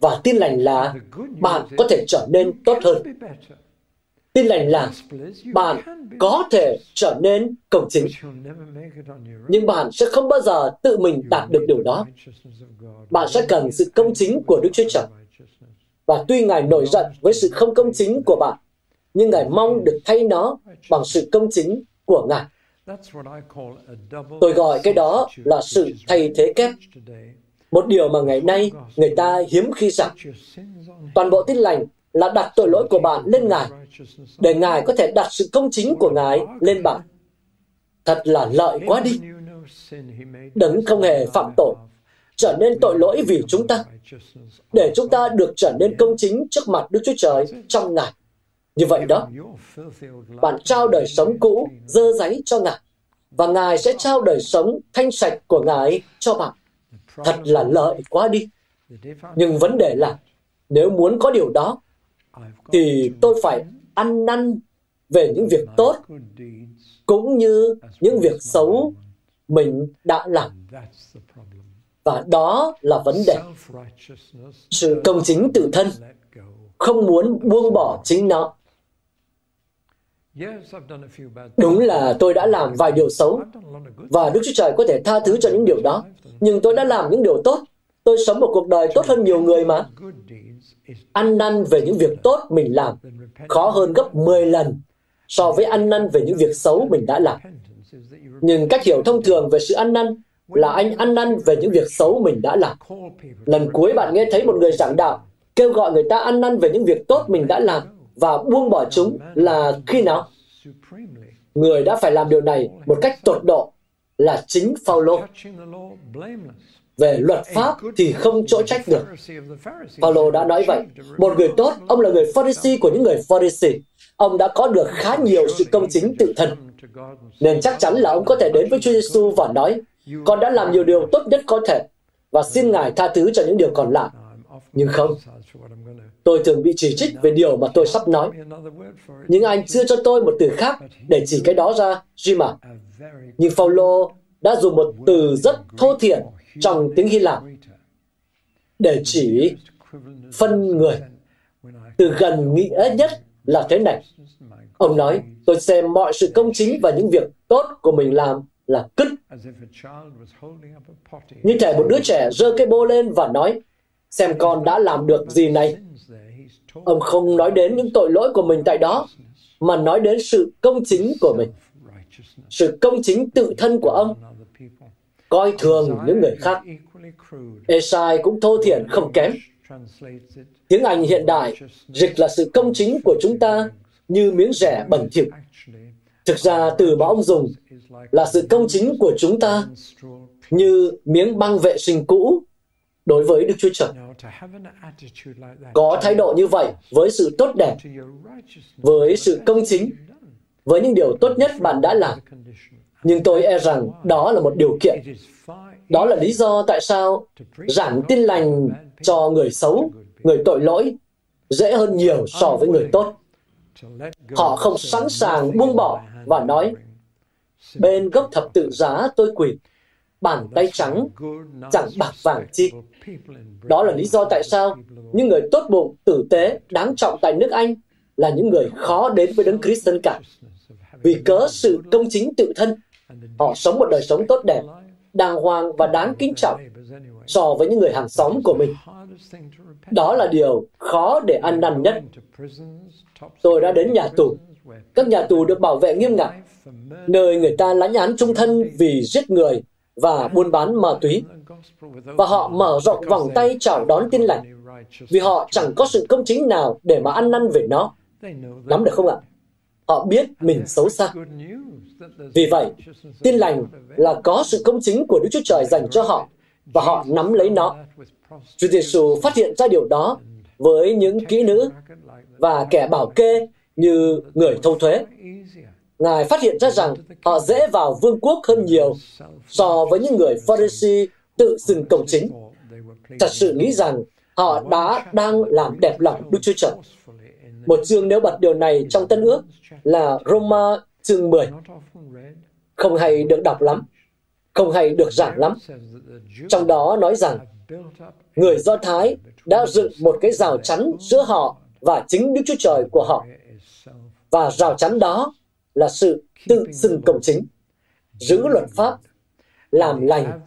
Và tin lành là bạn có thể trở nên tốt hơn. Tin lành là bạn có thể trở nên công chính, nhưng bạn sẽ không bao giờ tự mình đạt được điều đó. Bạn sẽ cần sự công chính của Đức Chúa Trời. Và tuy Ngài nổi giận với sự không công chính của bạn, nhưng Ngài mong được thay nó bằng sự công chính của Ngài. Tôi gọi cái đó là sự thay thế kép. Một điều mà ngày nay người ta hiếm khi rằng toàn bộ tin lành là đặt tội lỗi của bạn lên Ngài, để Ngài có thể đặt sự công chính của Ngài lên bạn. Thật là lợi quá đi. Đấng không hề phạm tội, trở nên tội lỗi vì chúng ta, để chúng ta được trở nên công chính trước mặt Đức Chúa Trời trong Ngài. Như vậy đó, bạn trao đời sống cũ, dơ giấy cho Ngài, và Ngài sẽ trao đời sống thanh sạch của Ngài cho bạn. Thật là lợi quá đi. Nhưng vấn đề là, nếu muốn có điều đó, thì tôi phải ăn năn về những việc tốt, cũng như những việc xấu mình đã làm. Và đó là vấn đề. Sự công chính tự thân, không muốn buông bỏ chính nó. Đúng là tôi đã làm vài điều xấu, và Đức Chúa Trời có thể tha thứ cho những điều đó. Nhưng tôi đã làm những điều tốt. Tôi sống một cuộc đời tốt hơn nhiều người mà. Ăn năn về những việc tốt mình làm khó hơn gấp 10 lần so với ăn năn về những việc xấu mình đã làm. Nhưng cách hiểu thông thường về sự ăn năn là anh ăn năn về những việc xấu mình đã làm. Lần cuối bạn nghe thấy một người giảng đạo kêu gọi người ta ăn năn về những việc tốt mình đã làm và buông bỏ chúng là khi nào? Người đã phải làm điều này một cách tột độ là chính Phaolô. Về luật pháp thì không chỗ trách được. Phaolô đã nói vậy. Một người tốt, ông là người Pharisee của những người Pharisee. Ông đã có được khá nhiều sự công chính tự thân. Nên chắc chắn là ông có thể đến với Chúa Giêsu và nói, con đã làm nhiều điều tốt nhất có thể và xin Ngài tha thứ cho những điều còn lại. Nhưng không, tôi thường bị chỉ trích về điều mà tôi sắp nói. Nhưng anh chưa cho tôi một từ khác để chỉ cái đó ra, Jima. Nhưng paulo đã dùng một từ rất thô thiển trong tiếng Hy Lạp để chỉ phân người. Từ gần nghĩa nhất là thế này. Ông nói, tôi xem mọi sự công chính và những việc tốt của mình làm là cứt. Như thể một đứa trẻ giơ cái bô lên và nói, xem con đã làm được gì này. Ông không nói đến những tội lỗi của mình tại đó, mà nói đến sự công chính của mình. Sự công chính tự thân của ông coi thường những người khác. Esai cũng thô thiển không kém. Tiếng Anh hiện đại dịch là sự công chính của chúng ta như miếng rẻ bẩn thỉu. Thực ra từ mà ông dùng là sự công chính của chúng ta như miếng băng vệ sinh cũ đối với Đức Chúa Trời. Có thái độ như vậy với sự tốt đẹp, với sự công chính, với những điều tốt nhất bạn đã làm. Nhưng tôi e rằng đó là một điều kiện. Đó là lý do tại sao giảng tin lành cho người xấu, người tội lỗi dễ hơn nhiều so với người tốt. Họ không sẵn sàng buông bỏ và nói, bên gốc thập tự giá tôi quỳ, bàn tay trắng, chẳng bạc vàng chi. Đó là lý do tại sao những người tốt bụng, tử tế, đáng trọng tại nước Anh là những người khó đến với đấng Christ tân cả. Vì cớ sự công chính tự thân, họ sống một đời sống tốt đẹp, đàng hoàng và đáng kính trọng so với những người hàng xóm của mình. Đó là điều khó để ăn năn nhất. Tôi đã đến nhà tù, các nhà tù được bảo vệ nghiêm ngặt, nơi người ta lãnh án trung thân vì giết người và buôn bán ma túy. Và họ mở rộng vòng tay chào đón tin lành, vì họ chẳng có sự công chính nào để mà ăn năn về nó. Nắm được không ạ? Họ biết mình xấu xa. Vì vậy, tin lành là có sự công chính của Đức Chúa Trời dành cho họ, và họ nắm lấy nó. Chúa Giêsu phát hiện ra điều đó với những kỹ nữ và kẻ bảo kê như người thâu thuế. Ngài phát hiện ra rằng họ dễ vào vương quốc hơn nhiều so với những người Pharisee tự xưng công chính. Thật sự nghĩ rằng họ đã đang làm đẹp lòng Đức Chúa Trời. Một chương nếu bật điều này trong Tân ước là Roma chương 10. Không hay được đọc lắm, không hay được giảng lắm. Trong đó nói rằng người Do Thái đã dựng một cái rào chắn giữa họ và chính Đức Chúa Trời của họ. Và rào chắn đó là sự tự xưng công chính, giữ luật pháp, làm lành.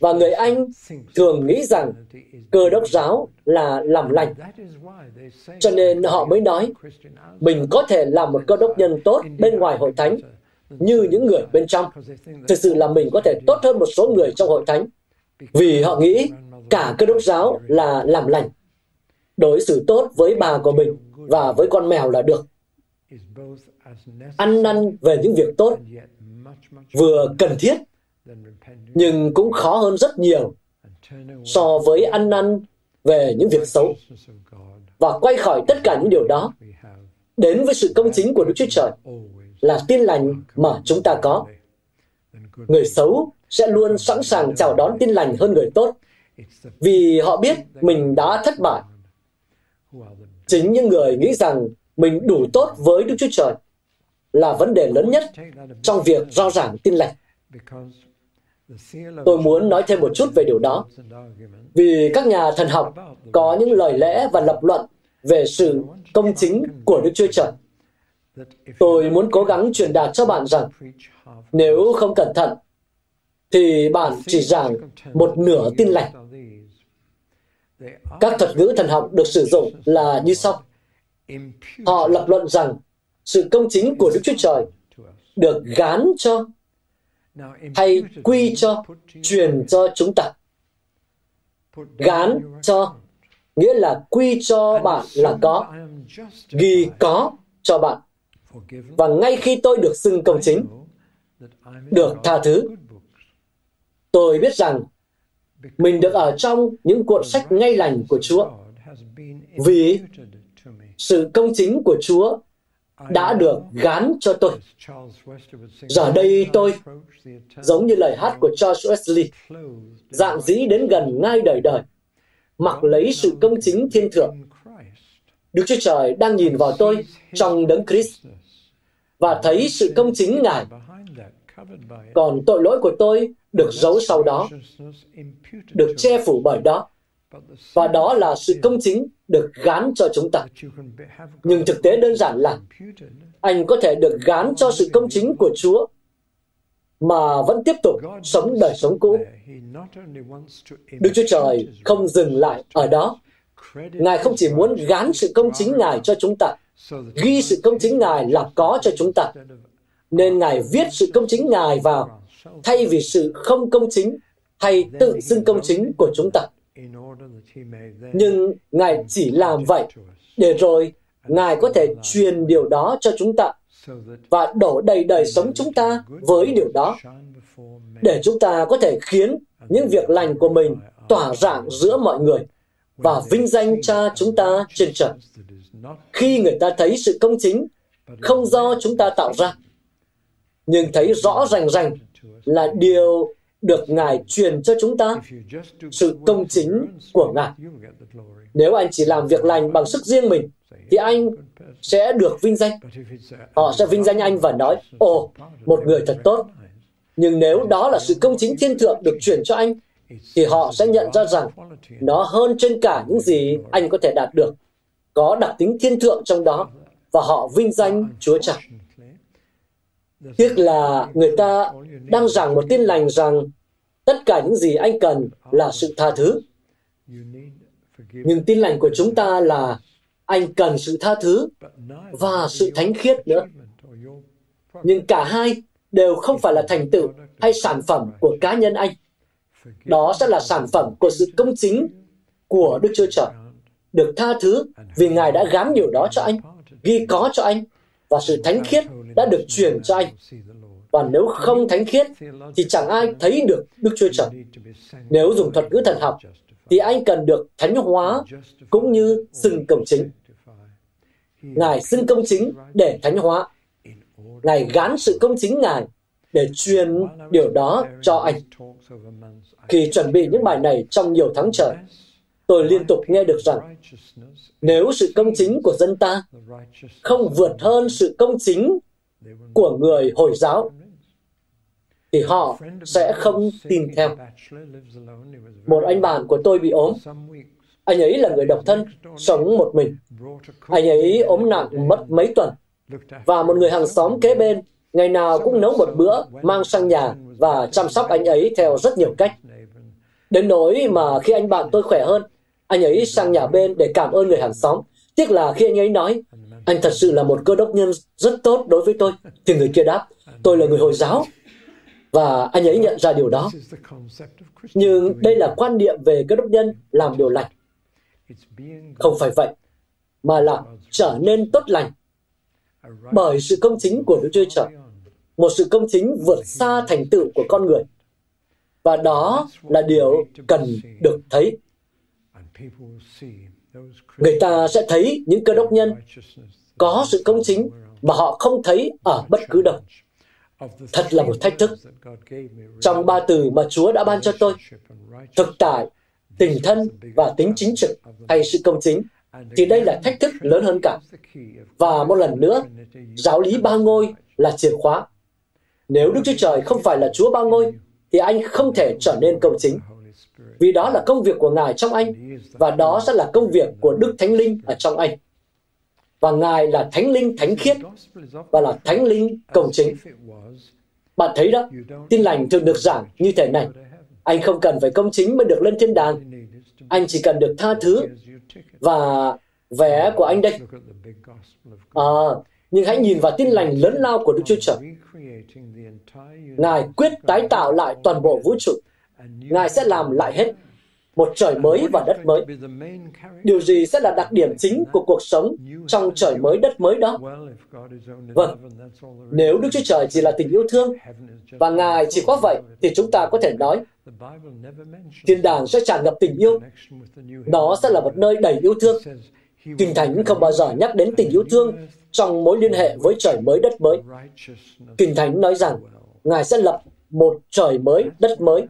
Và người Anh thường nghĩ rằng cơ đốc giáo là làm lành. Cho nên họ mới nói, mình có thể làm một cơ đốc nhân tốt bên ngoài hội thánh, như những người bên trong. Thực sự là mình có thể tốt hơn một số người trong hội thánh, vì họ nghĩ cả cơ đốc giáo là làm lành. Đối xử tốt với bà của mình và với con mèo là được. Ăn năn về những việc tốt vừa cần thiết nhưng cũng khó hơn rất nhiều so với ăn năn về những việc xấu và quay khỏi tất cả những điều đó đến với sự công chính của Đức Chúa Trời là tin lành mà chúng ta có. Người xấu sẽ luôn sẵn sàng chào đón tin lành hơn người tốt vì họ biết mình đã thất bại. Chính những người nghĩ rằng mình đủ tốt với Đức Chúa Trời là vấn đề lớn nhất trong việc rao giảng tin lành. Tôi muốn nói thêm một chút về điều đó, vì các nhà thần học có những lời lẽ và lập luận về sự công chính của Đức Chúa Trời. Tôi muốn cố gắng truyền đạt cho bạn rằng, nếu không cẩn thận, thì bạn chỉ giảng một nửa tin lành. Các thuật ngữ thần học được sử dụng là như sau. Họ lập luận rằng sự công chính của Đức Chúa Trời được gán cho hay quy cho, truyền cho chúng ta. Gán cho nghĩa là quy cho bạn là có, ghi có cho bạn. Và ngay khi tôi được xưng công chính, được tha thứ, tôi biết rằng mình được ở trong những cuộn sách ngay lành của Chúa. Vì sự công chính của Chúa đã được gán cho tôi. Giờ đây tôi, giống như lời hát của Charles Wesley, dạng dĩ đến gần ngay đời đời, mặc lấy sự công chính thiên thượng. Đức Chúa Trời đang nhìn vào tôi trong đấng Christ và thấy sự công chính Ngài. Còn tội lỗi của tôi được giấu sau đó, được che phủ bởi đó. Và đó là sự công chính được gán cho chúng ta. Nhưng thực tế đơn giản là anh có thể được gán cho sự công chính của Chúa mà vẫn tiếp tục sống đời sống cũ. Đức Chúa Trời không dừng lại ở đó. Ngài không chỉ muốn gán sự công chính Ngài cho chúng ta, ghi sự công chính Ngài là có cho chúng ta. Nên Ngài viết sự công chính Ngài vào, thay vì sự không công chính hay tự xưng công chính của chúng ta. Nhưng Ngài chỉ làm vậy để rồi Ngài có thể truyền điều đó cho chúng ta và đổ đầy đời sống chúng ta với điều đó để chúng ta có thể khiến những việc lành của mình tỏa rạng giữa mọi người và vinh danh cha chúng ta trên trời. Khi người ta thấy sự công chính không do chúng ta tạo ra, nhưng thấy rõ ràng ràng là điều được Ngài truyền cho chúng ta sự công chính của Ngài. Nếu anh chỉ làm việc lành bằng sức riêng mình, thì anh sẽ được vinh danh. Họ sẽ vinh danh anh và nói, ồ, một người thật tốt. Nhưng nếu đó là sự công chính thiên thượng được truyền cho anh, thì họ sẽ nhận ra rằng nó hơn trên cả những gì anh có thể đạt được. Có đặc tính thiên thượng trong đó, và họ vinh danh Chúa Trời. Tiếc là người ta đang giảng một tin lành rằng tất cả những gì anh cần là sự tha thứ. Nhưng tin lành của chúng ta là anh cần sự tha thứ và sự thánh khiết nữa. Nhưng cả hai đều không phải là thành tựu hay sản phẩm của cá nhân anh. Đó sẽ là sản phẩm của sự công chính của Đức Chúa Trời. Được tha thứ vì Ngài đã gám điều đó cho anh, ghi có cho anh, và sự thánh khiết đã được truyền cho anh. Và nếu không thánh khiết, thì chẳng ai thấy được Đức Chúa Trời. Nếu dùng thuật ngữ thần học, thì anh cần được thánh hóa cũng như xưng công chính. Ngài xưng công chính để thánh hóa. Ngài gán sự công chính Ngài để truyền điều đó cho anh. Khi chuẩn bị những bài này trong nhiều tháng trời, tôi liên tục nghe được rằng nếu sự công chính của dân ta không vượt hơn sự công chính của người Hồi giáo, thì họ sẽ không tin theo. Một anh bạn của tôi bị ốm. Anh ấy là người độc thân, sống một mình. Anh ấy ốm nặng mất mấy tuần. Và một người hàng xóm kế bên ngày nào cũng nấu một bữa mang sang nhà và chăm sóc anh ấy theo rất nhiều cách. Đến nỗi mà khi anh bạn tôi khỏe hơn, anh ấy sang nhà bên để cảm ơn người hàng xóm. Tiếc là khi anh ấy nói, anh thật sự là một cơ đốc nhân rất tốt đối với tôi, thì người kia đáp, tôi là người Hồi giáo. Và anh ấy nhận ra điều đó. Nhưng đây là quan niệm về cơ đốc nhân làm điều lành. Không phải vậy, mà là trở nên tốt lành bởi sự công chính của Đức Chúa Trời. Một sự công chính vượt xa thành tựu của con người. Và đó là điều cần được thấy. Người ta sẽ thấy những cơ đốc nhân có sự công chính mà họ không thấy ở bất cứ đâu. Thật là một thách thức. Trong ba từ mà Chúa đã ban cho tôi, thực tại, tình thân và tính chính trực hay sự công chính, thì đây là thách thức lớn hơn cả. Và một lần nữa, giáo lý ba ngôi là chìa khóa. Nếu Đức Chúa Trời không phải là Chúa ba ngôi, thì anh không thể trở nên công chính. Vì đó là công việc của Ngài trong anh, và đó sẽ là công việc của Đức Thánh Linh ở trong anh. Và Ngài là Thánh Linh thánh khiết, và là Thánh Linh công chính. Bạn thấy đó, tin lành thường được giảng như thế này. Anh không cần phải công chính mới được lên thiên đàng. Anh chỉ cần được tha thứ và vé của anh đây. À, nhưng hãy nhìn vào tin lành lớn lao của Đức Chúa Trời. Ngài quyết tái tạo lại toàn bộ vũ trụ. Ngài sẽ làm lại hết một trời mới và đất mới. Điều gì sẽ là đặc điểm chính của cuộc sống trong trời mới đất mới đó? Vâng, nếu Đức Chúa Trời chỉ là tình yêu thương và Ngài chỉ có vậy thì chúng ta có thể nói thiên đàng sẽ tràn ngập tình yêu. Nó sẽ là một nơi đầy yêu thương. Kinh Thánh không bao giờ nhắc đến tình yêu thương trong mối liên hệ với trời mới đất mới. Kinh Thánh nói rằng Ngài sẽ lập một trời mới, đất mới,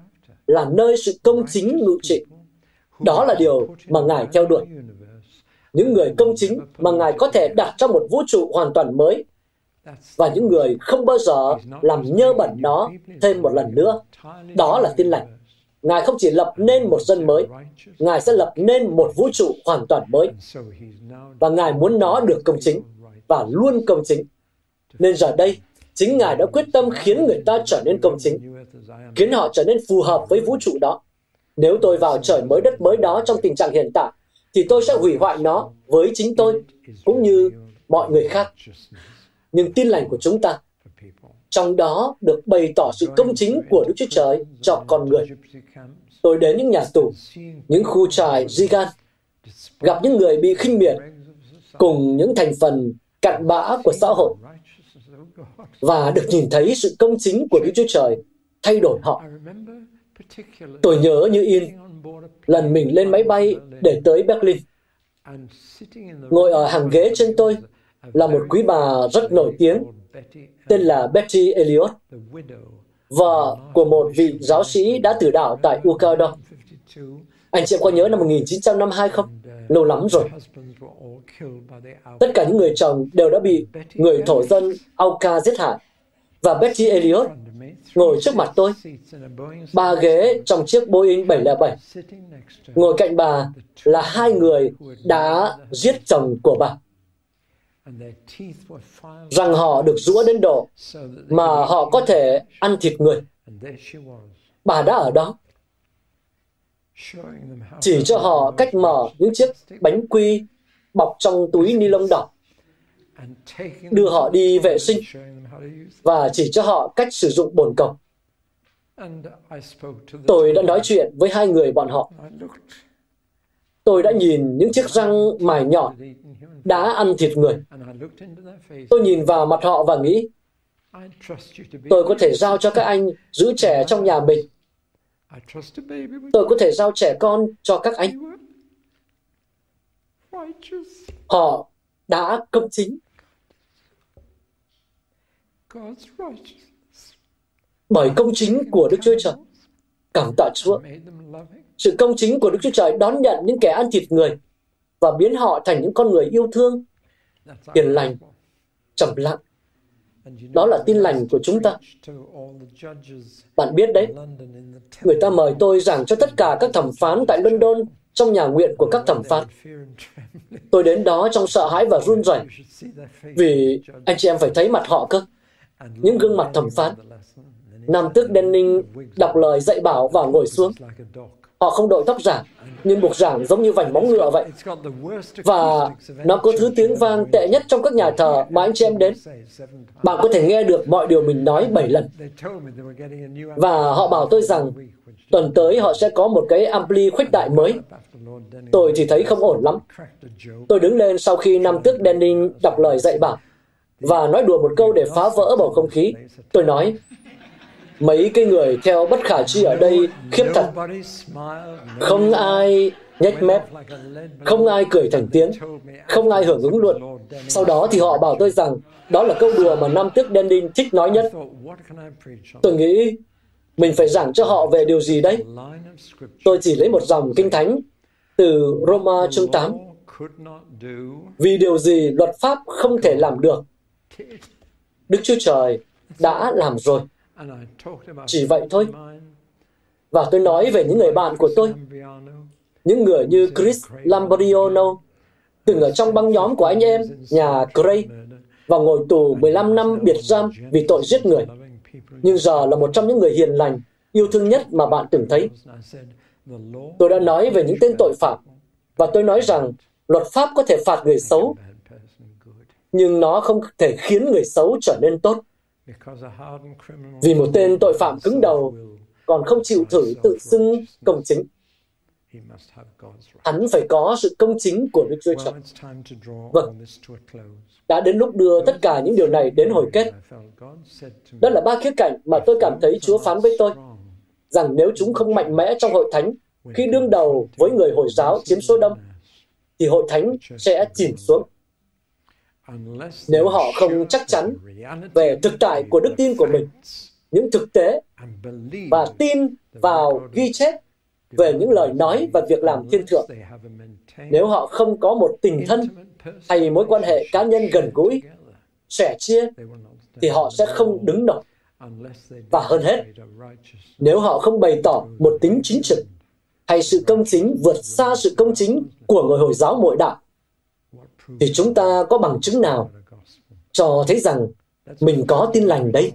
là nơi sự công chính ngự trị. Đó là điều mà Ngài theo đuổi. Những người công chính mà Ngài có thể đặt trong một vũ trụ hoàn toàn mới và những người không bao giờ làm nhơ bẩn nó thêm một lần nữa. Đó là tin lành. Ngài không chỉ lập nên một dân mới, Ngài sẽ lập nên một vũ trụ hoàn toàn mới. Và Ngài muốn nó được công chính và luôn công chính. Nên giờ đây, chính Ngài đã quyết tâm khiến người ta trở nên công chính, khiến họ trở nên phù hợp với vũ trụ đó. Nếu tôi vào trời mới đất mới đó trong tình trạng hiện tại, thì tôi sẽ hủy hoại nó với chính tôi, cũng như mọi người khác. Nhưng tin lành của chúng ta, trong đó được bày tỏ sự công chính của Đức Chúa Trời cho con người. Tôi đến những nhà tù, những khu trại Zigan, gặp những người bị khinh miệt, cùng những thành phần cặn bã của xã hội, và được nhìn thấy sự công chính của Đức Chúa Trời thay đổi họ. Tôi nhớ như in lần mình lên máy bay để tới Berlin. Ngồi ở hàng ghế trên tôi là một quý bà rất nổi tiếng tên là Betty Elliot, vợ của một vị giáo sĩ đã tử đạo tại Ukado. Anh chị có nhớ năm 1952 không? Lâu lắm rồi. Tất cả những người chồng đều đã bị người thổ dân Auca giết hại. Và Betty Elliot ngồi trước mặt tôi. Ba ghế trong chiếc Boeing 707. Ngồi cạnh bà là hai người đã giết chồng của bà. Rằng họ được rũa đến độ mà họ có thể ăn thịt người. Bà đã ở đó. Chỉ cho họ cách mở những chiếc bánh quy bọc trong túi ni lông đỏ, đưa họ đi vệ sinh và chỉ cho họ cách sử dụng bồn cầu. Tôi đã nói chuyện với hai người bọn họ. Tôi đã nhìn những chiếc răng mài nhọn đã ăn thịt người. Tôi nhìn vào mặt họ và nghĩ, tôi có thể giao cho các anh giữ trẻ trong nhà mình. Tôi có thể giao trẻ con cho các anh. Họ đã công chính. Bởi công chính của Đức Chúa Trời. Cảm tạ Chúa. Sự công chính của Đức Chúa Trời đón nhận những kẻ ăn thịt người và biến họ thành những con người yêu thương, hiền lành, trầm lặng. Đó là tin lành của chúng ta. Bạn biết đấy, người ta mời tôi giảng cho tất cả các thẩm phán tại London trong nhà nguyện của các thẩm phán. Tôi đến đó trong sợ hãi và run rẩy vì anh chị em phải thấy mặt họ cơ. Những gương mặt thẩm phán. Nam tước Denning đọc lời dạy bảo và ngồi xuống. Họ không đội tóc giả, nhưng buộc giảng giống như vành móng ngựa vậy. Và nó có thứ tiếng vang tệ nhất trong các nhà thờ mà anh chị em đến. Bạn có thể nghe được mọi điều mình nói bảy lần. Và họ bảo tôi rằng tuần tới họ sẽ có một cái ampli khuếch đại mới. Tôi thì thấy không ổn lắm. Tôi đứng lên sau khi năm tước Denning đọc lời dạy bảo và nói đùa một câu để phá vỡ bầu không khí. Tôi nói, mấy cái người theo bất khả chi ở đây khiếp thật. Không ai nhếch mép, không ai cười thành tiếng, không ai hưởng ứng luôn. Sau đó thì họ bảo tôi rằng đó là câu đùa mà năm tước Denning thích nói nhất. Tôi nghĩ mình phải giảng cho họ về điều gì đấy? Tôi chỉ lấy một dòng kinh thánh từ Roma chương 8. Vì điều gì luật pháp không thể làm được, Đức Chúa Trời đã làm rồi. Chỉ vậy thôi. Và tôi nói về những người bạn của tôi, những người như Chris Lambriano, từng ở trong băng nhóm của anh em nhà Gray và ngồi tù 15 năm biệt giam vì tội giết người. Nhưng giờ là một trong những người hiền lành, yêu thương nhất mà bạn từng thấy. Tôi đã nói về những tên tội phạm, và tôi nói rằng luật pháp có thể phạt người xấu, nhưng nó không thể khiến người xấu trở nên tốt. Vì một tên tội phạm cứng đầu còn không chịu thử tự xưng công chính. Hắn phải có sự công chính của Đức Chúa Trời. Vâng, đã đến lúc đưa tất cả những điều này đến hồi kết. Đó là ba khía cạnh mà tôi cảm thấy Chúa phán với tôi, rằng nếu chúng không mạnh mẽ trong hội thánh, khi đương đầu với người Hồi giáo chiếm số đông, thì hội thánh sẽ chìm xuống. Nếu họ không chắc chắn về thực tại của đức tin của mình, những thực tế và tin vào ghi chép về những lời nói và việc làm thiên thượng, nếu họ không có một tình thân hay mối quan hệ cá nhân gần gũi, sẻ chia, thì họ sẽ không đứng nổi. Và hơn hết, nếu họ không bày tỏ một tính chính trực hay sự công chính vượt xa sự công chính của người Hồi giáo mỗi đạo, thì chúng ta có bằng chứng nào cho thấy rằng mình có tin lành đấy?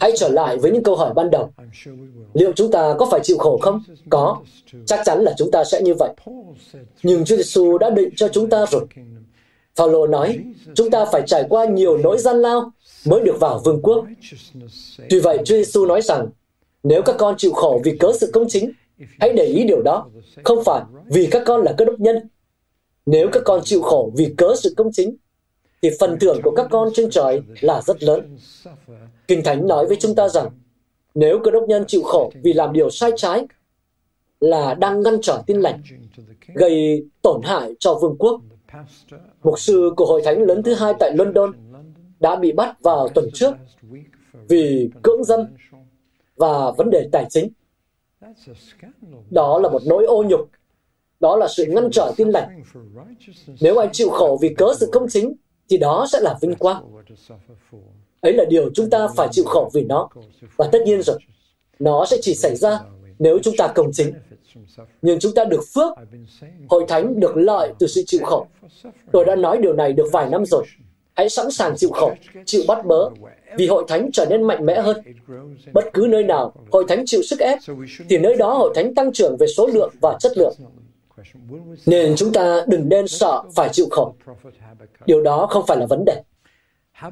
Hãy trở lại với những câu hỏi ban đầu. Liệu chúng ta có phải chịu khổ không? Có. Chắc chắn là chúng ta sẽ như vậy. Nhưng Chúa Giêsu đã định cho chúng ta rồi. Phaolô nói, chúng ta phải trải qua nhiều nỗi gian lao mới được vào vương quốc. Tuy vậy, Chúa Giêsu nói rằng, nếu các con chịu khổ vì cớ sự công chính, hãy để ý điều đó, không phải vì các con là cơ đốc nhân. Nếu các con chịu khổ vì cớ sự công chính, thì phần thưởng của các con trên trời là rất lớn. Kinh Thánh nói với chúng ta rằng, nếu cơ đốc nhân chịu khổ vì làm điều sai trái, là đang ngăn trở tin lành, gây tổn hại cho vương quốc. Mục sư của hội thánh lớn thứ hai tại London đã bị bắt vào tuần trước vì cưỡng dâm và vấn đề tài chính. Đó là một nỗi ô nhục. Đó là sự ngăn trở tin lành. Nếu anh chịu khổ vì cớ sự công chính, thì đó sẽ là vinh quang. Ấy là điều chúng ta phải chịu khổ vì nó. Và tất nhiên rồi, nó sẽ chỉ xảy ra nếu chúng ta công chính. Nhưng chúng ta được phước, hội thánh được lợi từ sự chịu khổ. Tôi đã nói điều này được vài năm rồi. Hãy sẵn sàng chịu khổ, chịu bắt bớ, vì hội thánh trở nên mạnh mẽ hơn. Bất cứ nơi nào hội thánh chịu sức ép, thì nơi đó hội thánh tăng trưởng về số lượng và chất lượng. Nên chúng ta đừng nên sợ phải chịu khổ. Điều đó không phải là vấn đề.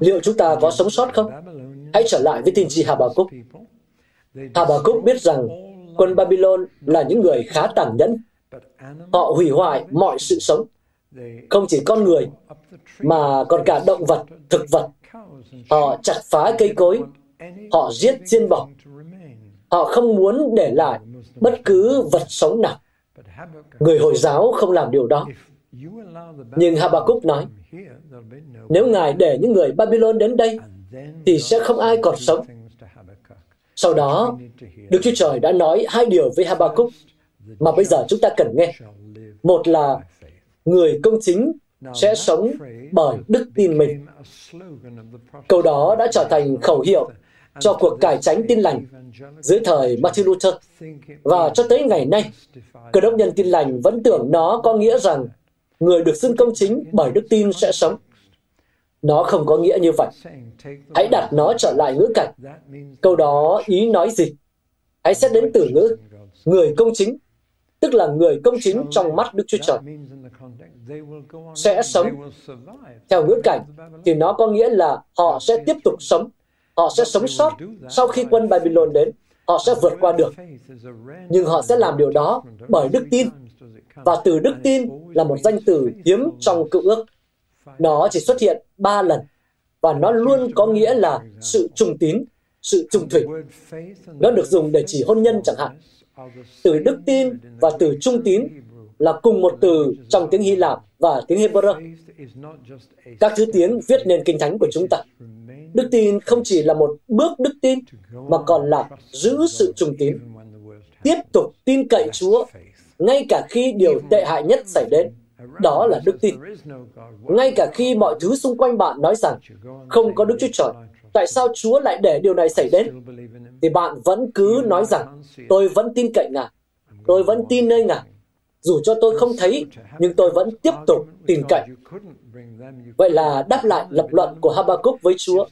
Liệu chúng ta có sống sót không? Hãy trở lại với tiên tri Habakkuk. Habakkuk biết rằng quân Babylon là những người khá tàn nhẫn. Họ hủy hoại mọi sự sống, không chỉ con người, mà còn cả động vật, thực vật. Họ chặt phá cây cối, họ giết chiên bò. Họ không muốn để lại bất cứ vật sống nào. Người Hồi giáo không làm điều đó. Nhưng Habakkuk nói, nếu Ngài để những người Babylon đến đây, thì sẽ không ai còn sống. Sau đó, Đức Chúa Trời đã nói hai điều với Habakkuk mà bây giờ chúng ta cần nghe. Một là người công chính sẽ sống bởi đức tin mình. Câu đó đã trở thành khẩu hiệu cho cuộc cải tránh tin lành dưới thời Martin Luther. Và cho tới ngày nay, cơ đốc nhân tin lành vẫn tưởng nó có nghĩa rằng người được xưng công chính bởi đức tin sẽ sống. Nó không có nghĩa như vậy. Hãy đặt nó trở lại ngữ cảnh. Câu đó ý nói gì? Hãy xét đến từ ngữ người công chính, tức là người công chính trong mắt Đức Chúa Trời. Sẽ sống. Theo ngữ cảnh, thì nó có nghĩa là họ sẽ tiếp tục sống. Họ sẽ sống sót sau khi quân Babylon đến. Họ sẽ vượt qua được. Nhưng họ sẽ làm điều đó bởi đức tin. Và từ đức tin là một danh từ hiếm trong cựu ước. Nó chỉ xuất hiện ba lần và nó luôn có nghĩa là sự trung tín, sự trung thủy. Nó được dùng để chỉ hôn nhân chẳng hạn. Từ đức tin và từ trung tín là cùng một từ trong tiếng Hy Lạp và tiếng Hebrew. Các thứ tiếng viết nên kinh thánh của chúng ta. Đức tin không chỉ là một bước đức tin, mà còn là giữ sự trung tín. Tiếp tục tin cậy Chúa, ngay cả khi điều tệ hại nhất xảy đến. Đó là đức tin. Ngay cả khi mọi thứ xung quanh bạn nói rằng không có Đức Chúa Trời, tại sao Chúa lại để điều này xảy đến? Thì bạn vẫn cứ nói rằng tôi vẫn tin cậy Ngài, tôi vẫn tin nơi Ngài. Dù cho tôi không thấy, nhưng tôi vẫn tiếp tục tin cậy. Vậy là đáp lại lập luận của Habakkuk với Chúa.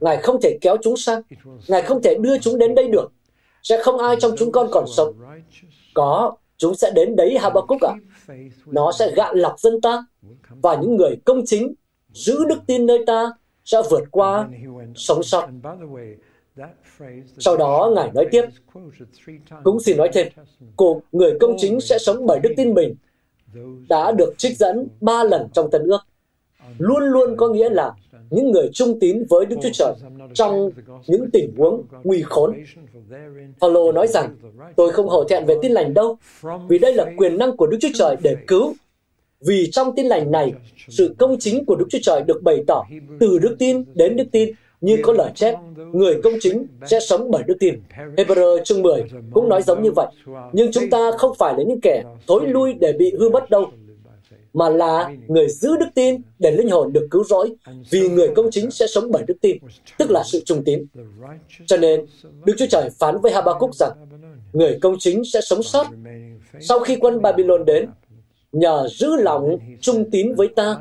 Ngài không thể kéo chúng sang. Ngài không thể đưa chúng đến đây được. Sẽ không ai trong chúng con còn sống. Có, chúng sẽ đến đấy Habakkuk ạ. À. Nó sẽ gạn lọc dân ta và những người công chính giữ đức tin nơi ta sẽ vượt qua sống sót. Sau đó, Ngài nói tiếp, cũng xin nói thêm, cuộc người công chính sẽ sống bởi đức tin mình. đã được trích dẫn ba lần trong Tân ước. Luôn luôn có nghĩa là những người trung tín với Đức Chúa Trời trong những tình huống nguy khốn. Paulo nói rằng, tôi không hổ thẹn về tin lành đâu, vì đây là quyền năng của Đức Chúa Trời để cứu. Vì trong tin lành này, sự công chính của Đức Chúa Trời được bày tỏ từ đức tin đến đức tin như có lời chép, người công chính sẽ sống bởi đức tin. Hebrew chương 10 cũng nói giống như vậy. Nhưng chúng ta không phải là những kẻ thối lui để bị hư mất đâu, mà là người giữ đức tin để linh hồn được cứu rỗi, vì người công chính sẽ sống bởi đức tin, tức là sự trung tín. Cho nên, Đức Chúa Trời phán với Habakkuk rằng, người công chính sẽ sống sót sau khi quân Babylon đến, nhờ giữ lòng trung tín với ta,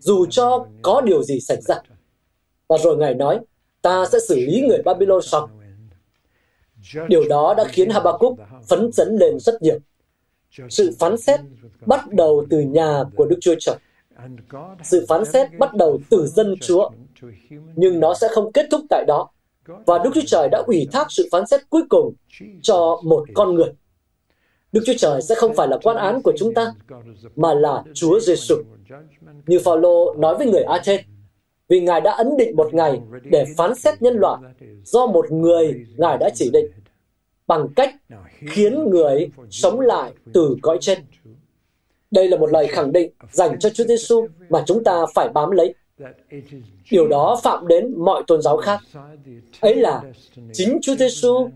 dù cho có điều gì xảy ra. Và rồi Ngài nói, ta sẽ xử lý người Babylon xong. Điều đó đã khiến Habakkuk phấn chấn lên rất nhiều. Sự phán xét bắt đầu từ nhà của Đức Chúa Trời. Sự phán xét bắt đầu từ dân Chúa, nhưng nó sẽ không kết thúc tại đó. Và Đức Chúa Trời đã ủy thác sự phán xét cuối cùng cho một con người. Đức Chúa Trời sẽ không phải là quan án của chúng ta, mà là Chúa Giêsu. Như Phaolô nói với người Athens, vì Ngài đã ấn định một ngày để phán xét nhân loại do một người Ngài đã chỉ định bằng cách khiến người sống lại từ cõi chết. Đây là một lời khẳng định dành cho Chúa Giêsu mà chúng ta phải bám lấy. Điều đó phạm đến mọi tôn giáo khác. Ấy là chính Chúa Giêsu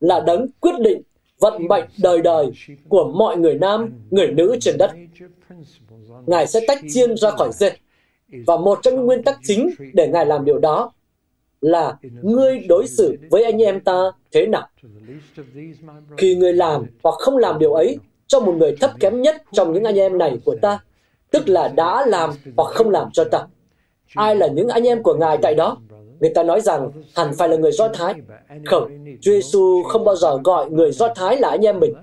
là đấng quyết định vận mệnh đời đời của mọi người nam, người nữ trên đất. Ngài sẽ tách chiên ra khỏi dệt và một trong những nguyên tắc chính để Ngài làm điều đó là ngươi đối xử với anh em ta thế nào. Khi ngươi làm hoặc không làm điều ấy cho một người thấp kém nhất trong những anh em này của ta, tức là đã làm hoặc không làm cho ta. Ai là những anh em của Ngài tại đó? Người ta nói rằng hẳn phải là người Do Thái. Không, Chúa Giêsu không bao giờ gọi người Do Thái là anh em mình.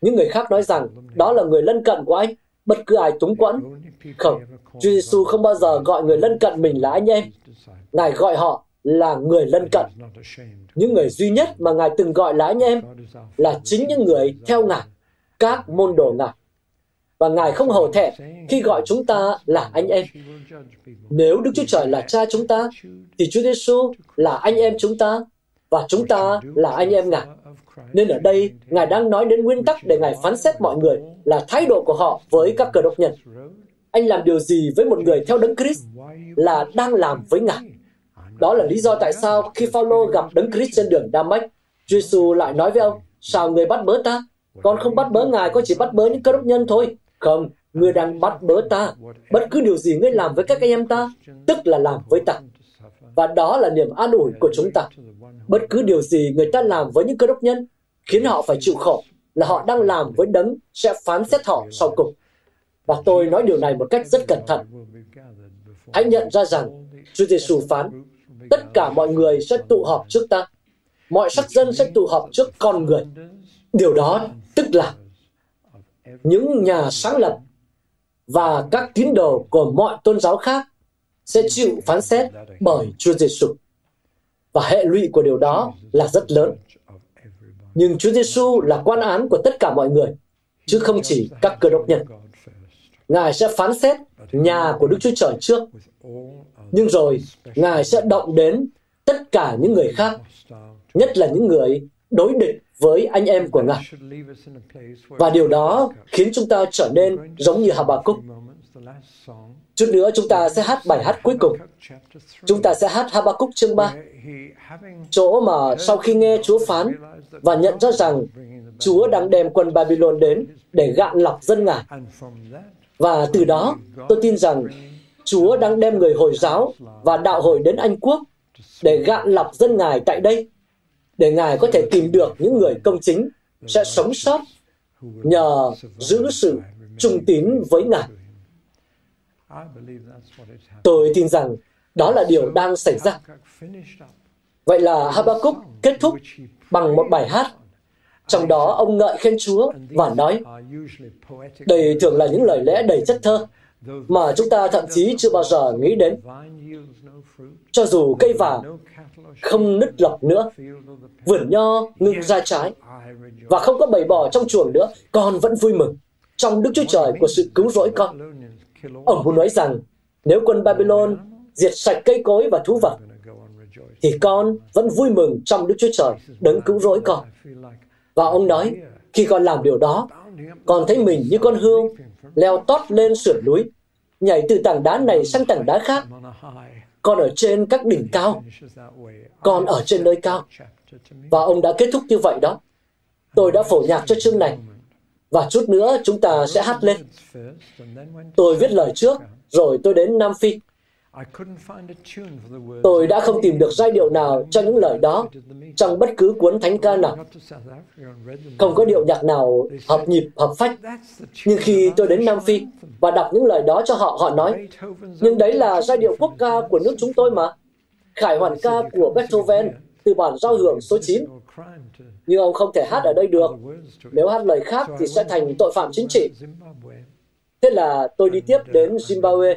Những người khác nói rằng đó là người lân cận của anh, bất cứ ai túng quẫn. Không, Chúa Giêsu không bao giờ gọi người lân cận mình là anh em. Ngài gọi họ là người lân cận. Những người duy nhất mà Ngài từng gọi là anh em là chính những người theo Ngài, các môn đồ Ngài. Và Ngài không hổ thẹn khi gọi chúng ta là anh em. Nếu Đức Chúa Trời là cha chúng ta, thì Chúa Giêsu là anh em chúng ta, và chúng ta là anh em Ngài. Nên ở đây, Ngài đang nói đến nguyên tắc để Ngài phán xét mọi người là thái độ của họ với các cơ đốc nhân. Anh làm điều gì với một người theo đấng Christ là đang làm với Ngài. Đó là lý do tại sao khi Phaolô gặp đấng Christ trên đường Đa-mách, Giêsu lại nói với ông, sao người bắt bớ ta? Con không bắt bớ Ngài, con chỉ bắt bớ những cơ đốc nhân thôi. Không, ngươi đang bắt bớ ta. Bất cứ điều gì ngươi làm với các anh em ta, tức là làm với ta. Và đó là niềm an ủi của chúng ta. Bất cứ điều gì người ta làm với những cơ đốc nhân, khiến họ phải chịu khổ, là họ đang làm với đấng sẽ phán xét họ sau cùng. Và tôi nói điều này một cách rất cẩn thận. Hãy nhận ra rằng Chúa Giêsu phán, tất cả mọi người sẽ tụ họp trước ta. Mọi sắc dân sẽ tụ họp trước con người. Điều đó tức là những nhà sáng lập và các tín đồ của mọi tôn giáo khác sẽ chịu phán xét bởi Chúa Giêsu. Và hệ lụy của điều đó là rất lớn. Nhưng Chúa Giêsu là quan án của tất cả mọi người, chứ không chỉ các cơ đốc nhân. Ngài sẽ phán xét nhà của Đức Chúa Trời trước. Nhưng rồi, Ngài sẽ động đến tất cả những người khác, nhất là những người đối địch với anh em của Ngài. Và điều đó khiến chúng ta trở nên giống như Hà Bà Cúc. Chút nữa chúng ta sẽ hát bài hát cuối cùng. Chúng ta sẽ hát Habakkuk chương 3. Chỗ mà sau khi nghe Chúa phán và nhận ra rằng Chúa đang đem quân Babylon đến để gạn lọc dân Ngài. Và từ đó, tôi tin rằng Chúa đang đem người Hồi giáo và đạo hội đến Anh Quốc để gạn lọc dân Ngài tại đây để Ngài có thể tìm được những người công chính sẽ sống sót nhờ giữ sự trung tín với Ngài. Tôi tin rằng đó là điều đang xảy ra. Vậy là Habakkuk kết thúc bằng một bài hát. Trong đó ông ngợi khen Chúa và nói, đây thường là những lời lẽ đầy chất thơ mà chúng ta thậm chí chưa bao giờ nghĩ đến. Cho dù cây vàng không nứt lọc nữa, vườn nho ngưng ra trái, và không có bầy bò trong chuồng nữa, con vẫn vui mừng trong Đức Chúa Trời của sự cứu rỗi con. Ông muốn nói rằng, nếu quân Babylon diệt sạch cây cối và thú vật, thì con vẫn vui mừng trong Đức Chúa Trời đấng cứu rỗi con. Và ông nói, khi con làm điều đó, con thấy mình như con hươu leo tót lên sườn núi, nhảy từ tảng đá này sang tảng đá khác. Con ở trên các đỉnh cao, con ở trên nơi cao. Và ông đã kết thúc như vậy đó. Tôi đã phổ nhạc cho chương này. Và chút nữa chúng ta sẽ hát lên. Tôi viết lời trước, rồi tôi đến Nam Phi. Tôi đã không tìm được giai điệu nào cho những lời đó trong bất cứ cuốn thánh ca nào. Không có điệu nhạc nào hợp nhịp, hợp phách. Nhưng khi tôi đến Nam Phi và đọc những lời đó cho họ, họ nói, nhưng đấy là giai điệu quốc ca của nước chúng tôi mà. Khải hoàn ca của Beethoven từ bản giao hưởng số 9. Nhưng ông không thể hát ở đây được. Nếu hát lời khác thì sẽ thành tội phạm chính trị. Thế là tôi đi tiếp đến Zimbabwe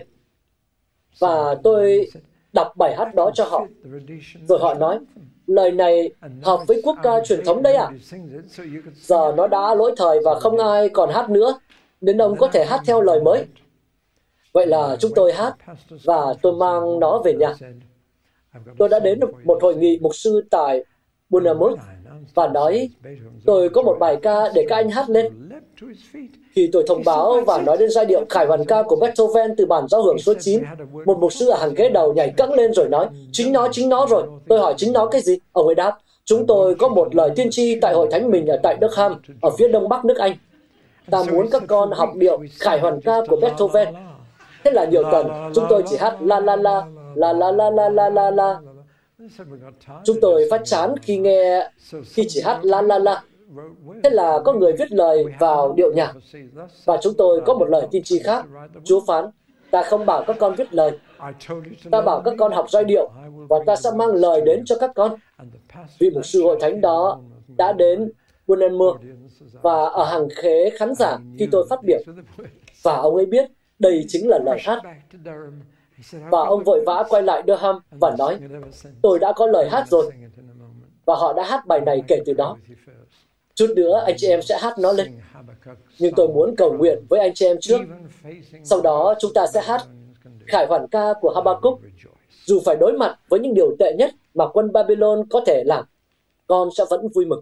và tôi đọc bài hát đó cho họ. Rồi họ nói, lời này hợp với quốc ca truyền thống đấy à? Giờ nó đã lỗi thời và không ai còn hát nữa, nên ông có thể hát theo lời mới. Vậy là chúng tôi hát và tôi mang nó về nhà. Tôi đã đến một hội nghị mục sư tại Bournemouth và nói tôi có một bài ca để các anh hát lên. Khi tôi thông báo và nói đến giai điệu khải hoàn ca của Beethoven từ bản giao hưởng số 9, một mục sư ở hàng ghế đầu nhảy cẫng lên rồi nói, chính nó, chính nó rồi. Tôi hỏi chính nó cái gì? Ông ấy đáp, chúng tôi có một lời tiên tri tại hội thánh mình ở tại Đức Ham, ở phía đông bắc nước Anh. Ta muốn các con học điệu khải hoàn ca của Beethoven. Thế là nhiều tuần, chúng tôi chỉ hát la la la, la la la la la la la. Chúng tôi phát chán khi nghe, khi chỉ hát la la la. Thế là có người viết lời vào điệu nhạc. Và chúng tôi có một lời tiên tri khác. Chúa phán, ta không bảo các con viết lời. Ta bảo các con học giai điệu và ta sẽ mang lời đến cho các con. Vị mục sư hội thánh đó đã đến Quân Moore và ở hàng khế khán giả khi tôi phát biểu. Và ông ấy biết đây chính là lời hát. Và ông vội vã quay lại Durham và nói, tôi đã có lời hát rồi. Và họ đã hát bài này kể từ đó. Chút nữa anh chị em sẽ hát nó lên. Nhưng tôi muốn cầu nguyện với anh chị em trước. Sau đó chúng ta sẽ hát khải hoàn ca của Habakkuk. Dù phải đối mặt với những điều tệ nhất mà quân Babylon có thể làm, con sẽ vẫn vui mừng.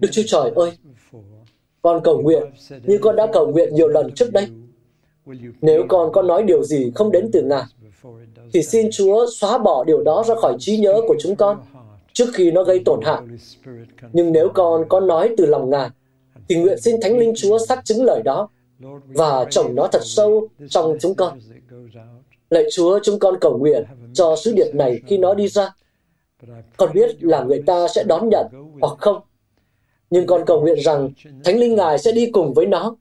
Đức Chúa Trời ơi, con cầu nguyện như con đã cầu nguyện nhiều lần trước đây. Nếu con có nói điều gì không đến từ Ngài, thì xin Chúa xóa bỏ điều đó ra khỏi trí nhớ của chúng con trước khi nó gây tổn hại. Nhưng nếu con có nói từ lòng Ngài, thì nguyện xin Thánh Linh Chúa xác chứng lời đó và trồng nó thật sâu trong chúng con. Lạy Chúa, chúng con cầu nguyện cho sứ điệp này khi nó đi ra. Con biết là người ta sẽ đón nhận hoặc không. Nhưng con cầu nguyện rằng Thánh Linh Ngài sẽ đi cùng với nó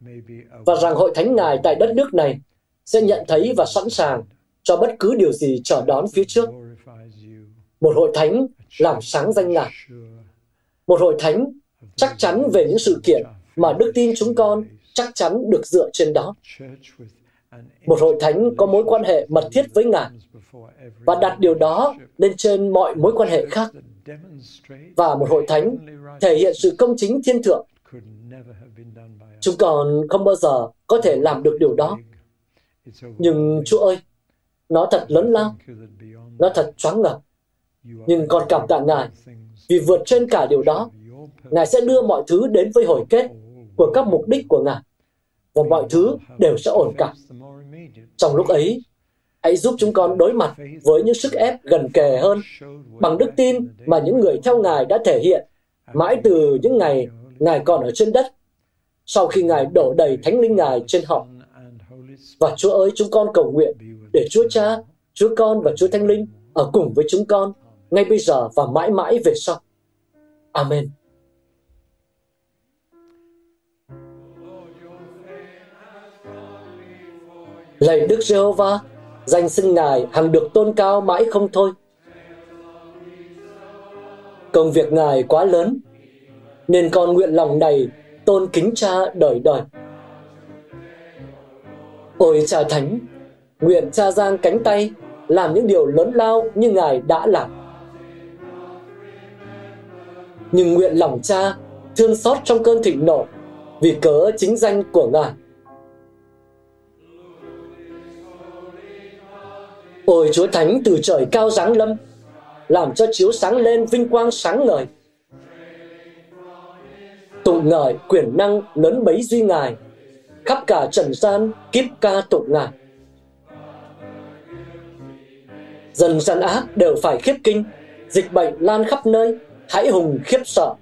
và rằng hội thánh Ngài tại đất nước này sẽ nhận thấy và sẵn sàng cho bất cứ điều gì chờ đón phía trước. Một hội thánh làm sáng danh Ngài. Một hội thánh chắc chắn về những sự kiện mà đức tin chúng con chắc chắn được dựa trên đó. Một hội thánh có mối quan hệ mật thiết với Ngài và đặt điều đó lên trên mọi mối quan hệ khác. Và một hội thánh thể hiện sự công chính thiên thượng. Chúng con không bao giờ có thể làm được điều đó. Nhưng Chúa ơi, nó thật lớn lao, nó thật choáng ngợp. Nhưng con cảm tạ Ngài vì vượt trên cả điều đó, Ngài sẽ đưa mọi thứ đến với hồi kết của các mục đích của Ngài và mọi thứ đều sẽ ổn cả. Trong lúc ấy, hãy giúp chúng con đối mặt với những sức ép gần kề hơn bằng đức tin mà những người theo Ngài đã thể hiện mãi từ những ngày Ngài còn ở trên đất sau khi Ngài đổ đầy Thánh Linh Ngài trên họ. Và Chúa ơi, chúng con cầu nguyện để Chúa Cha, Chúa Con và Chúa Thánh Linh ở cùng với chúng con ngay bây giờ và mãi mãi về sau. Amen. Lạy Đức Giê-hô-va, danh xưng Ngài hằng được tôn cao mãi không thôi. Công việc Ngài quá lớn, nên con nguyện lòng này tôn kính cha đời đời. Ôi cha thánh, nguyện cha giang cánh tay làm những điều lớn lao như Ngài đã làm. Nhưng nguyện lòng cha thương xót trong cơn thịnh nộ vì cớ chính danh của Ngài. Ôi Chúa Thánh từ trời cao giáng lâm, làm cho chiếu sáng lên vinh quang sáng ngời. Tụng ngợi quyền năng lớn bấy duy ngài, khắp cả trần gian kiếp ca tụng ngài. Dần gian ác đều phải khiếp kinh, dịch bệnh lan khắp nơi, hãi hùng khiếp sợ.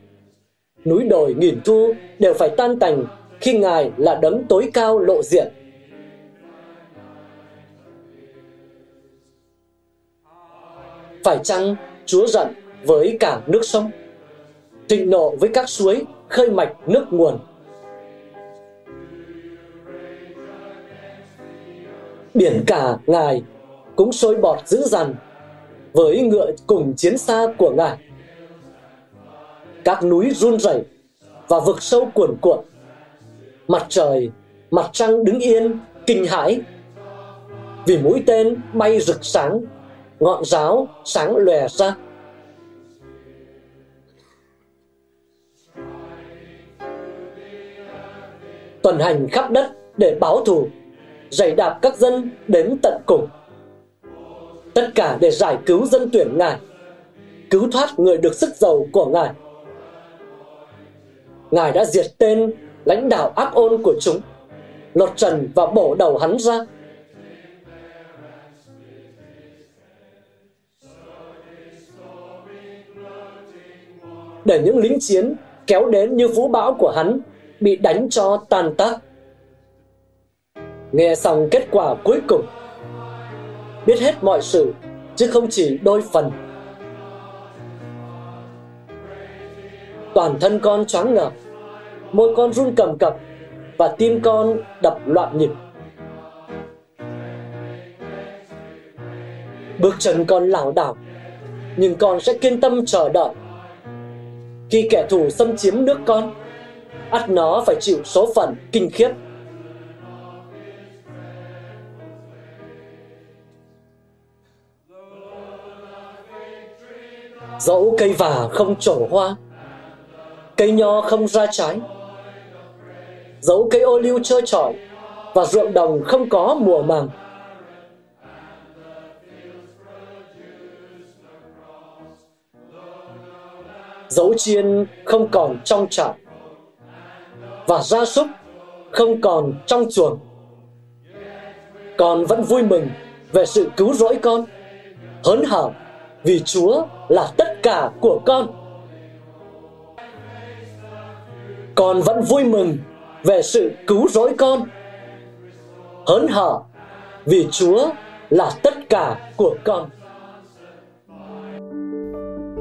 Núi đồi nghìn thu đều phải tan tành khi Ngài là đấng tối cao lộ diện. Phải chăng Chúa giận với cả nước sông? Thịnh nộ với các suối, khơi mạch nước nguồn. Biển cả Ngài cũng sôi bọt dữ dằn với ngựa cùng chiến xa của Ngài. Các núi run rẩy và vực sâu cuồn cuộn. Mặt trời, mặt trăng đứng yên, kinh hãi vì mũi tên bay rực sáng ngọn giáo sáng lòe ra. Tuần hành khắp đất để báo thù giày đạp các dân đến tận cùng. Tất cả để giải cứu dân tuyển ngài, cứu thoát người được sức giàu của ngài. Ngài đã diệt tên lãnh đạo ác ôn của chúng, lột trần và bổ đầu hắn ra. Để những lính chiến kéo đến như vũ bão của hắn bị đánh cho tan tác. Nghe xong kết quả cuối cùng, biết hết mọi sự chứ không chỉ đôi phần. Toàn thân con choáng ngợp, môi con run cầm cập và tim con đập loạn nhịp. Bước chân con lảo đảo, nhưng con sẽ kiên tâm chờ đợi khi kẻ thù xâm chiếm nước con, ắt nó phải chịu số phận kinh khiếp. Dẫu cây vả không trổ hoa, cây nho không ra trái, dẫu cây ô liu trơ trọi và ruộng đồng không có mùa màng, dấu chiên không còn trong trại và gia súc không còn trong chuồng. Con vẫn vui mừng về sự cứu rỗi con, hớn hở vì chúa là tất cả của con. Con vẫn vui mừng về sự cứu rỗi con, hớn hở vì chúa là tất cả của con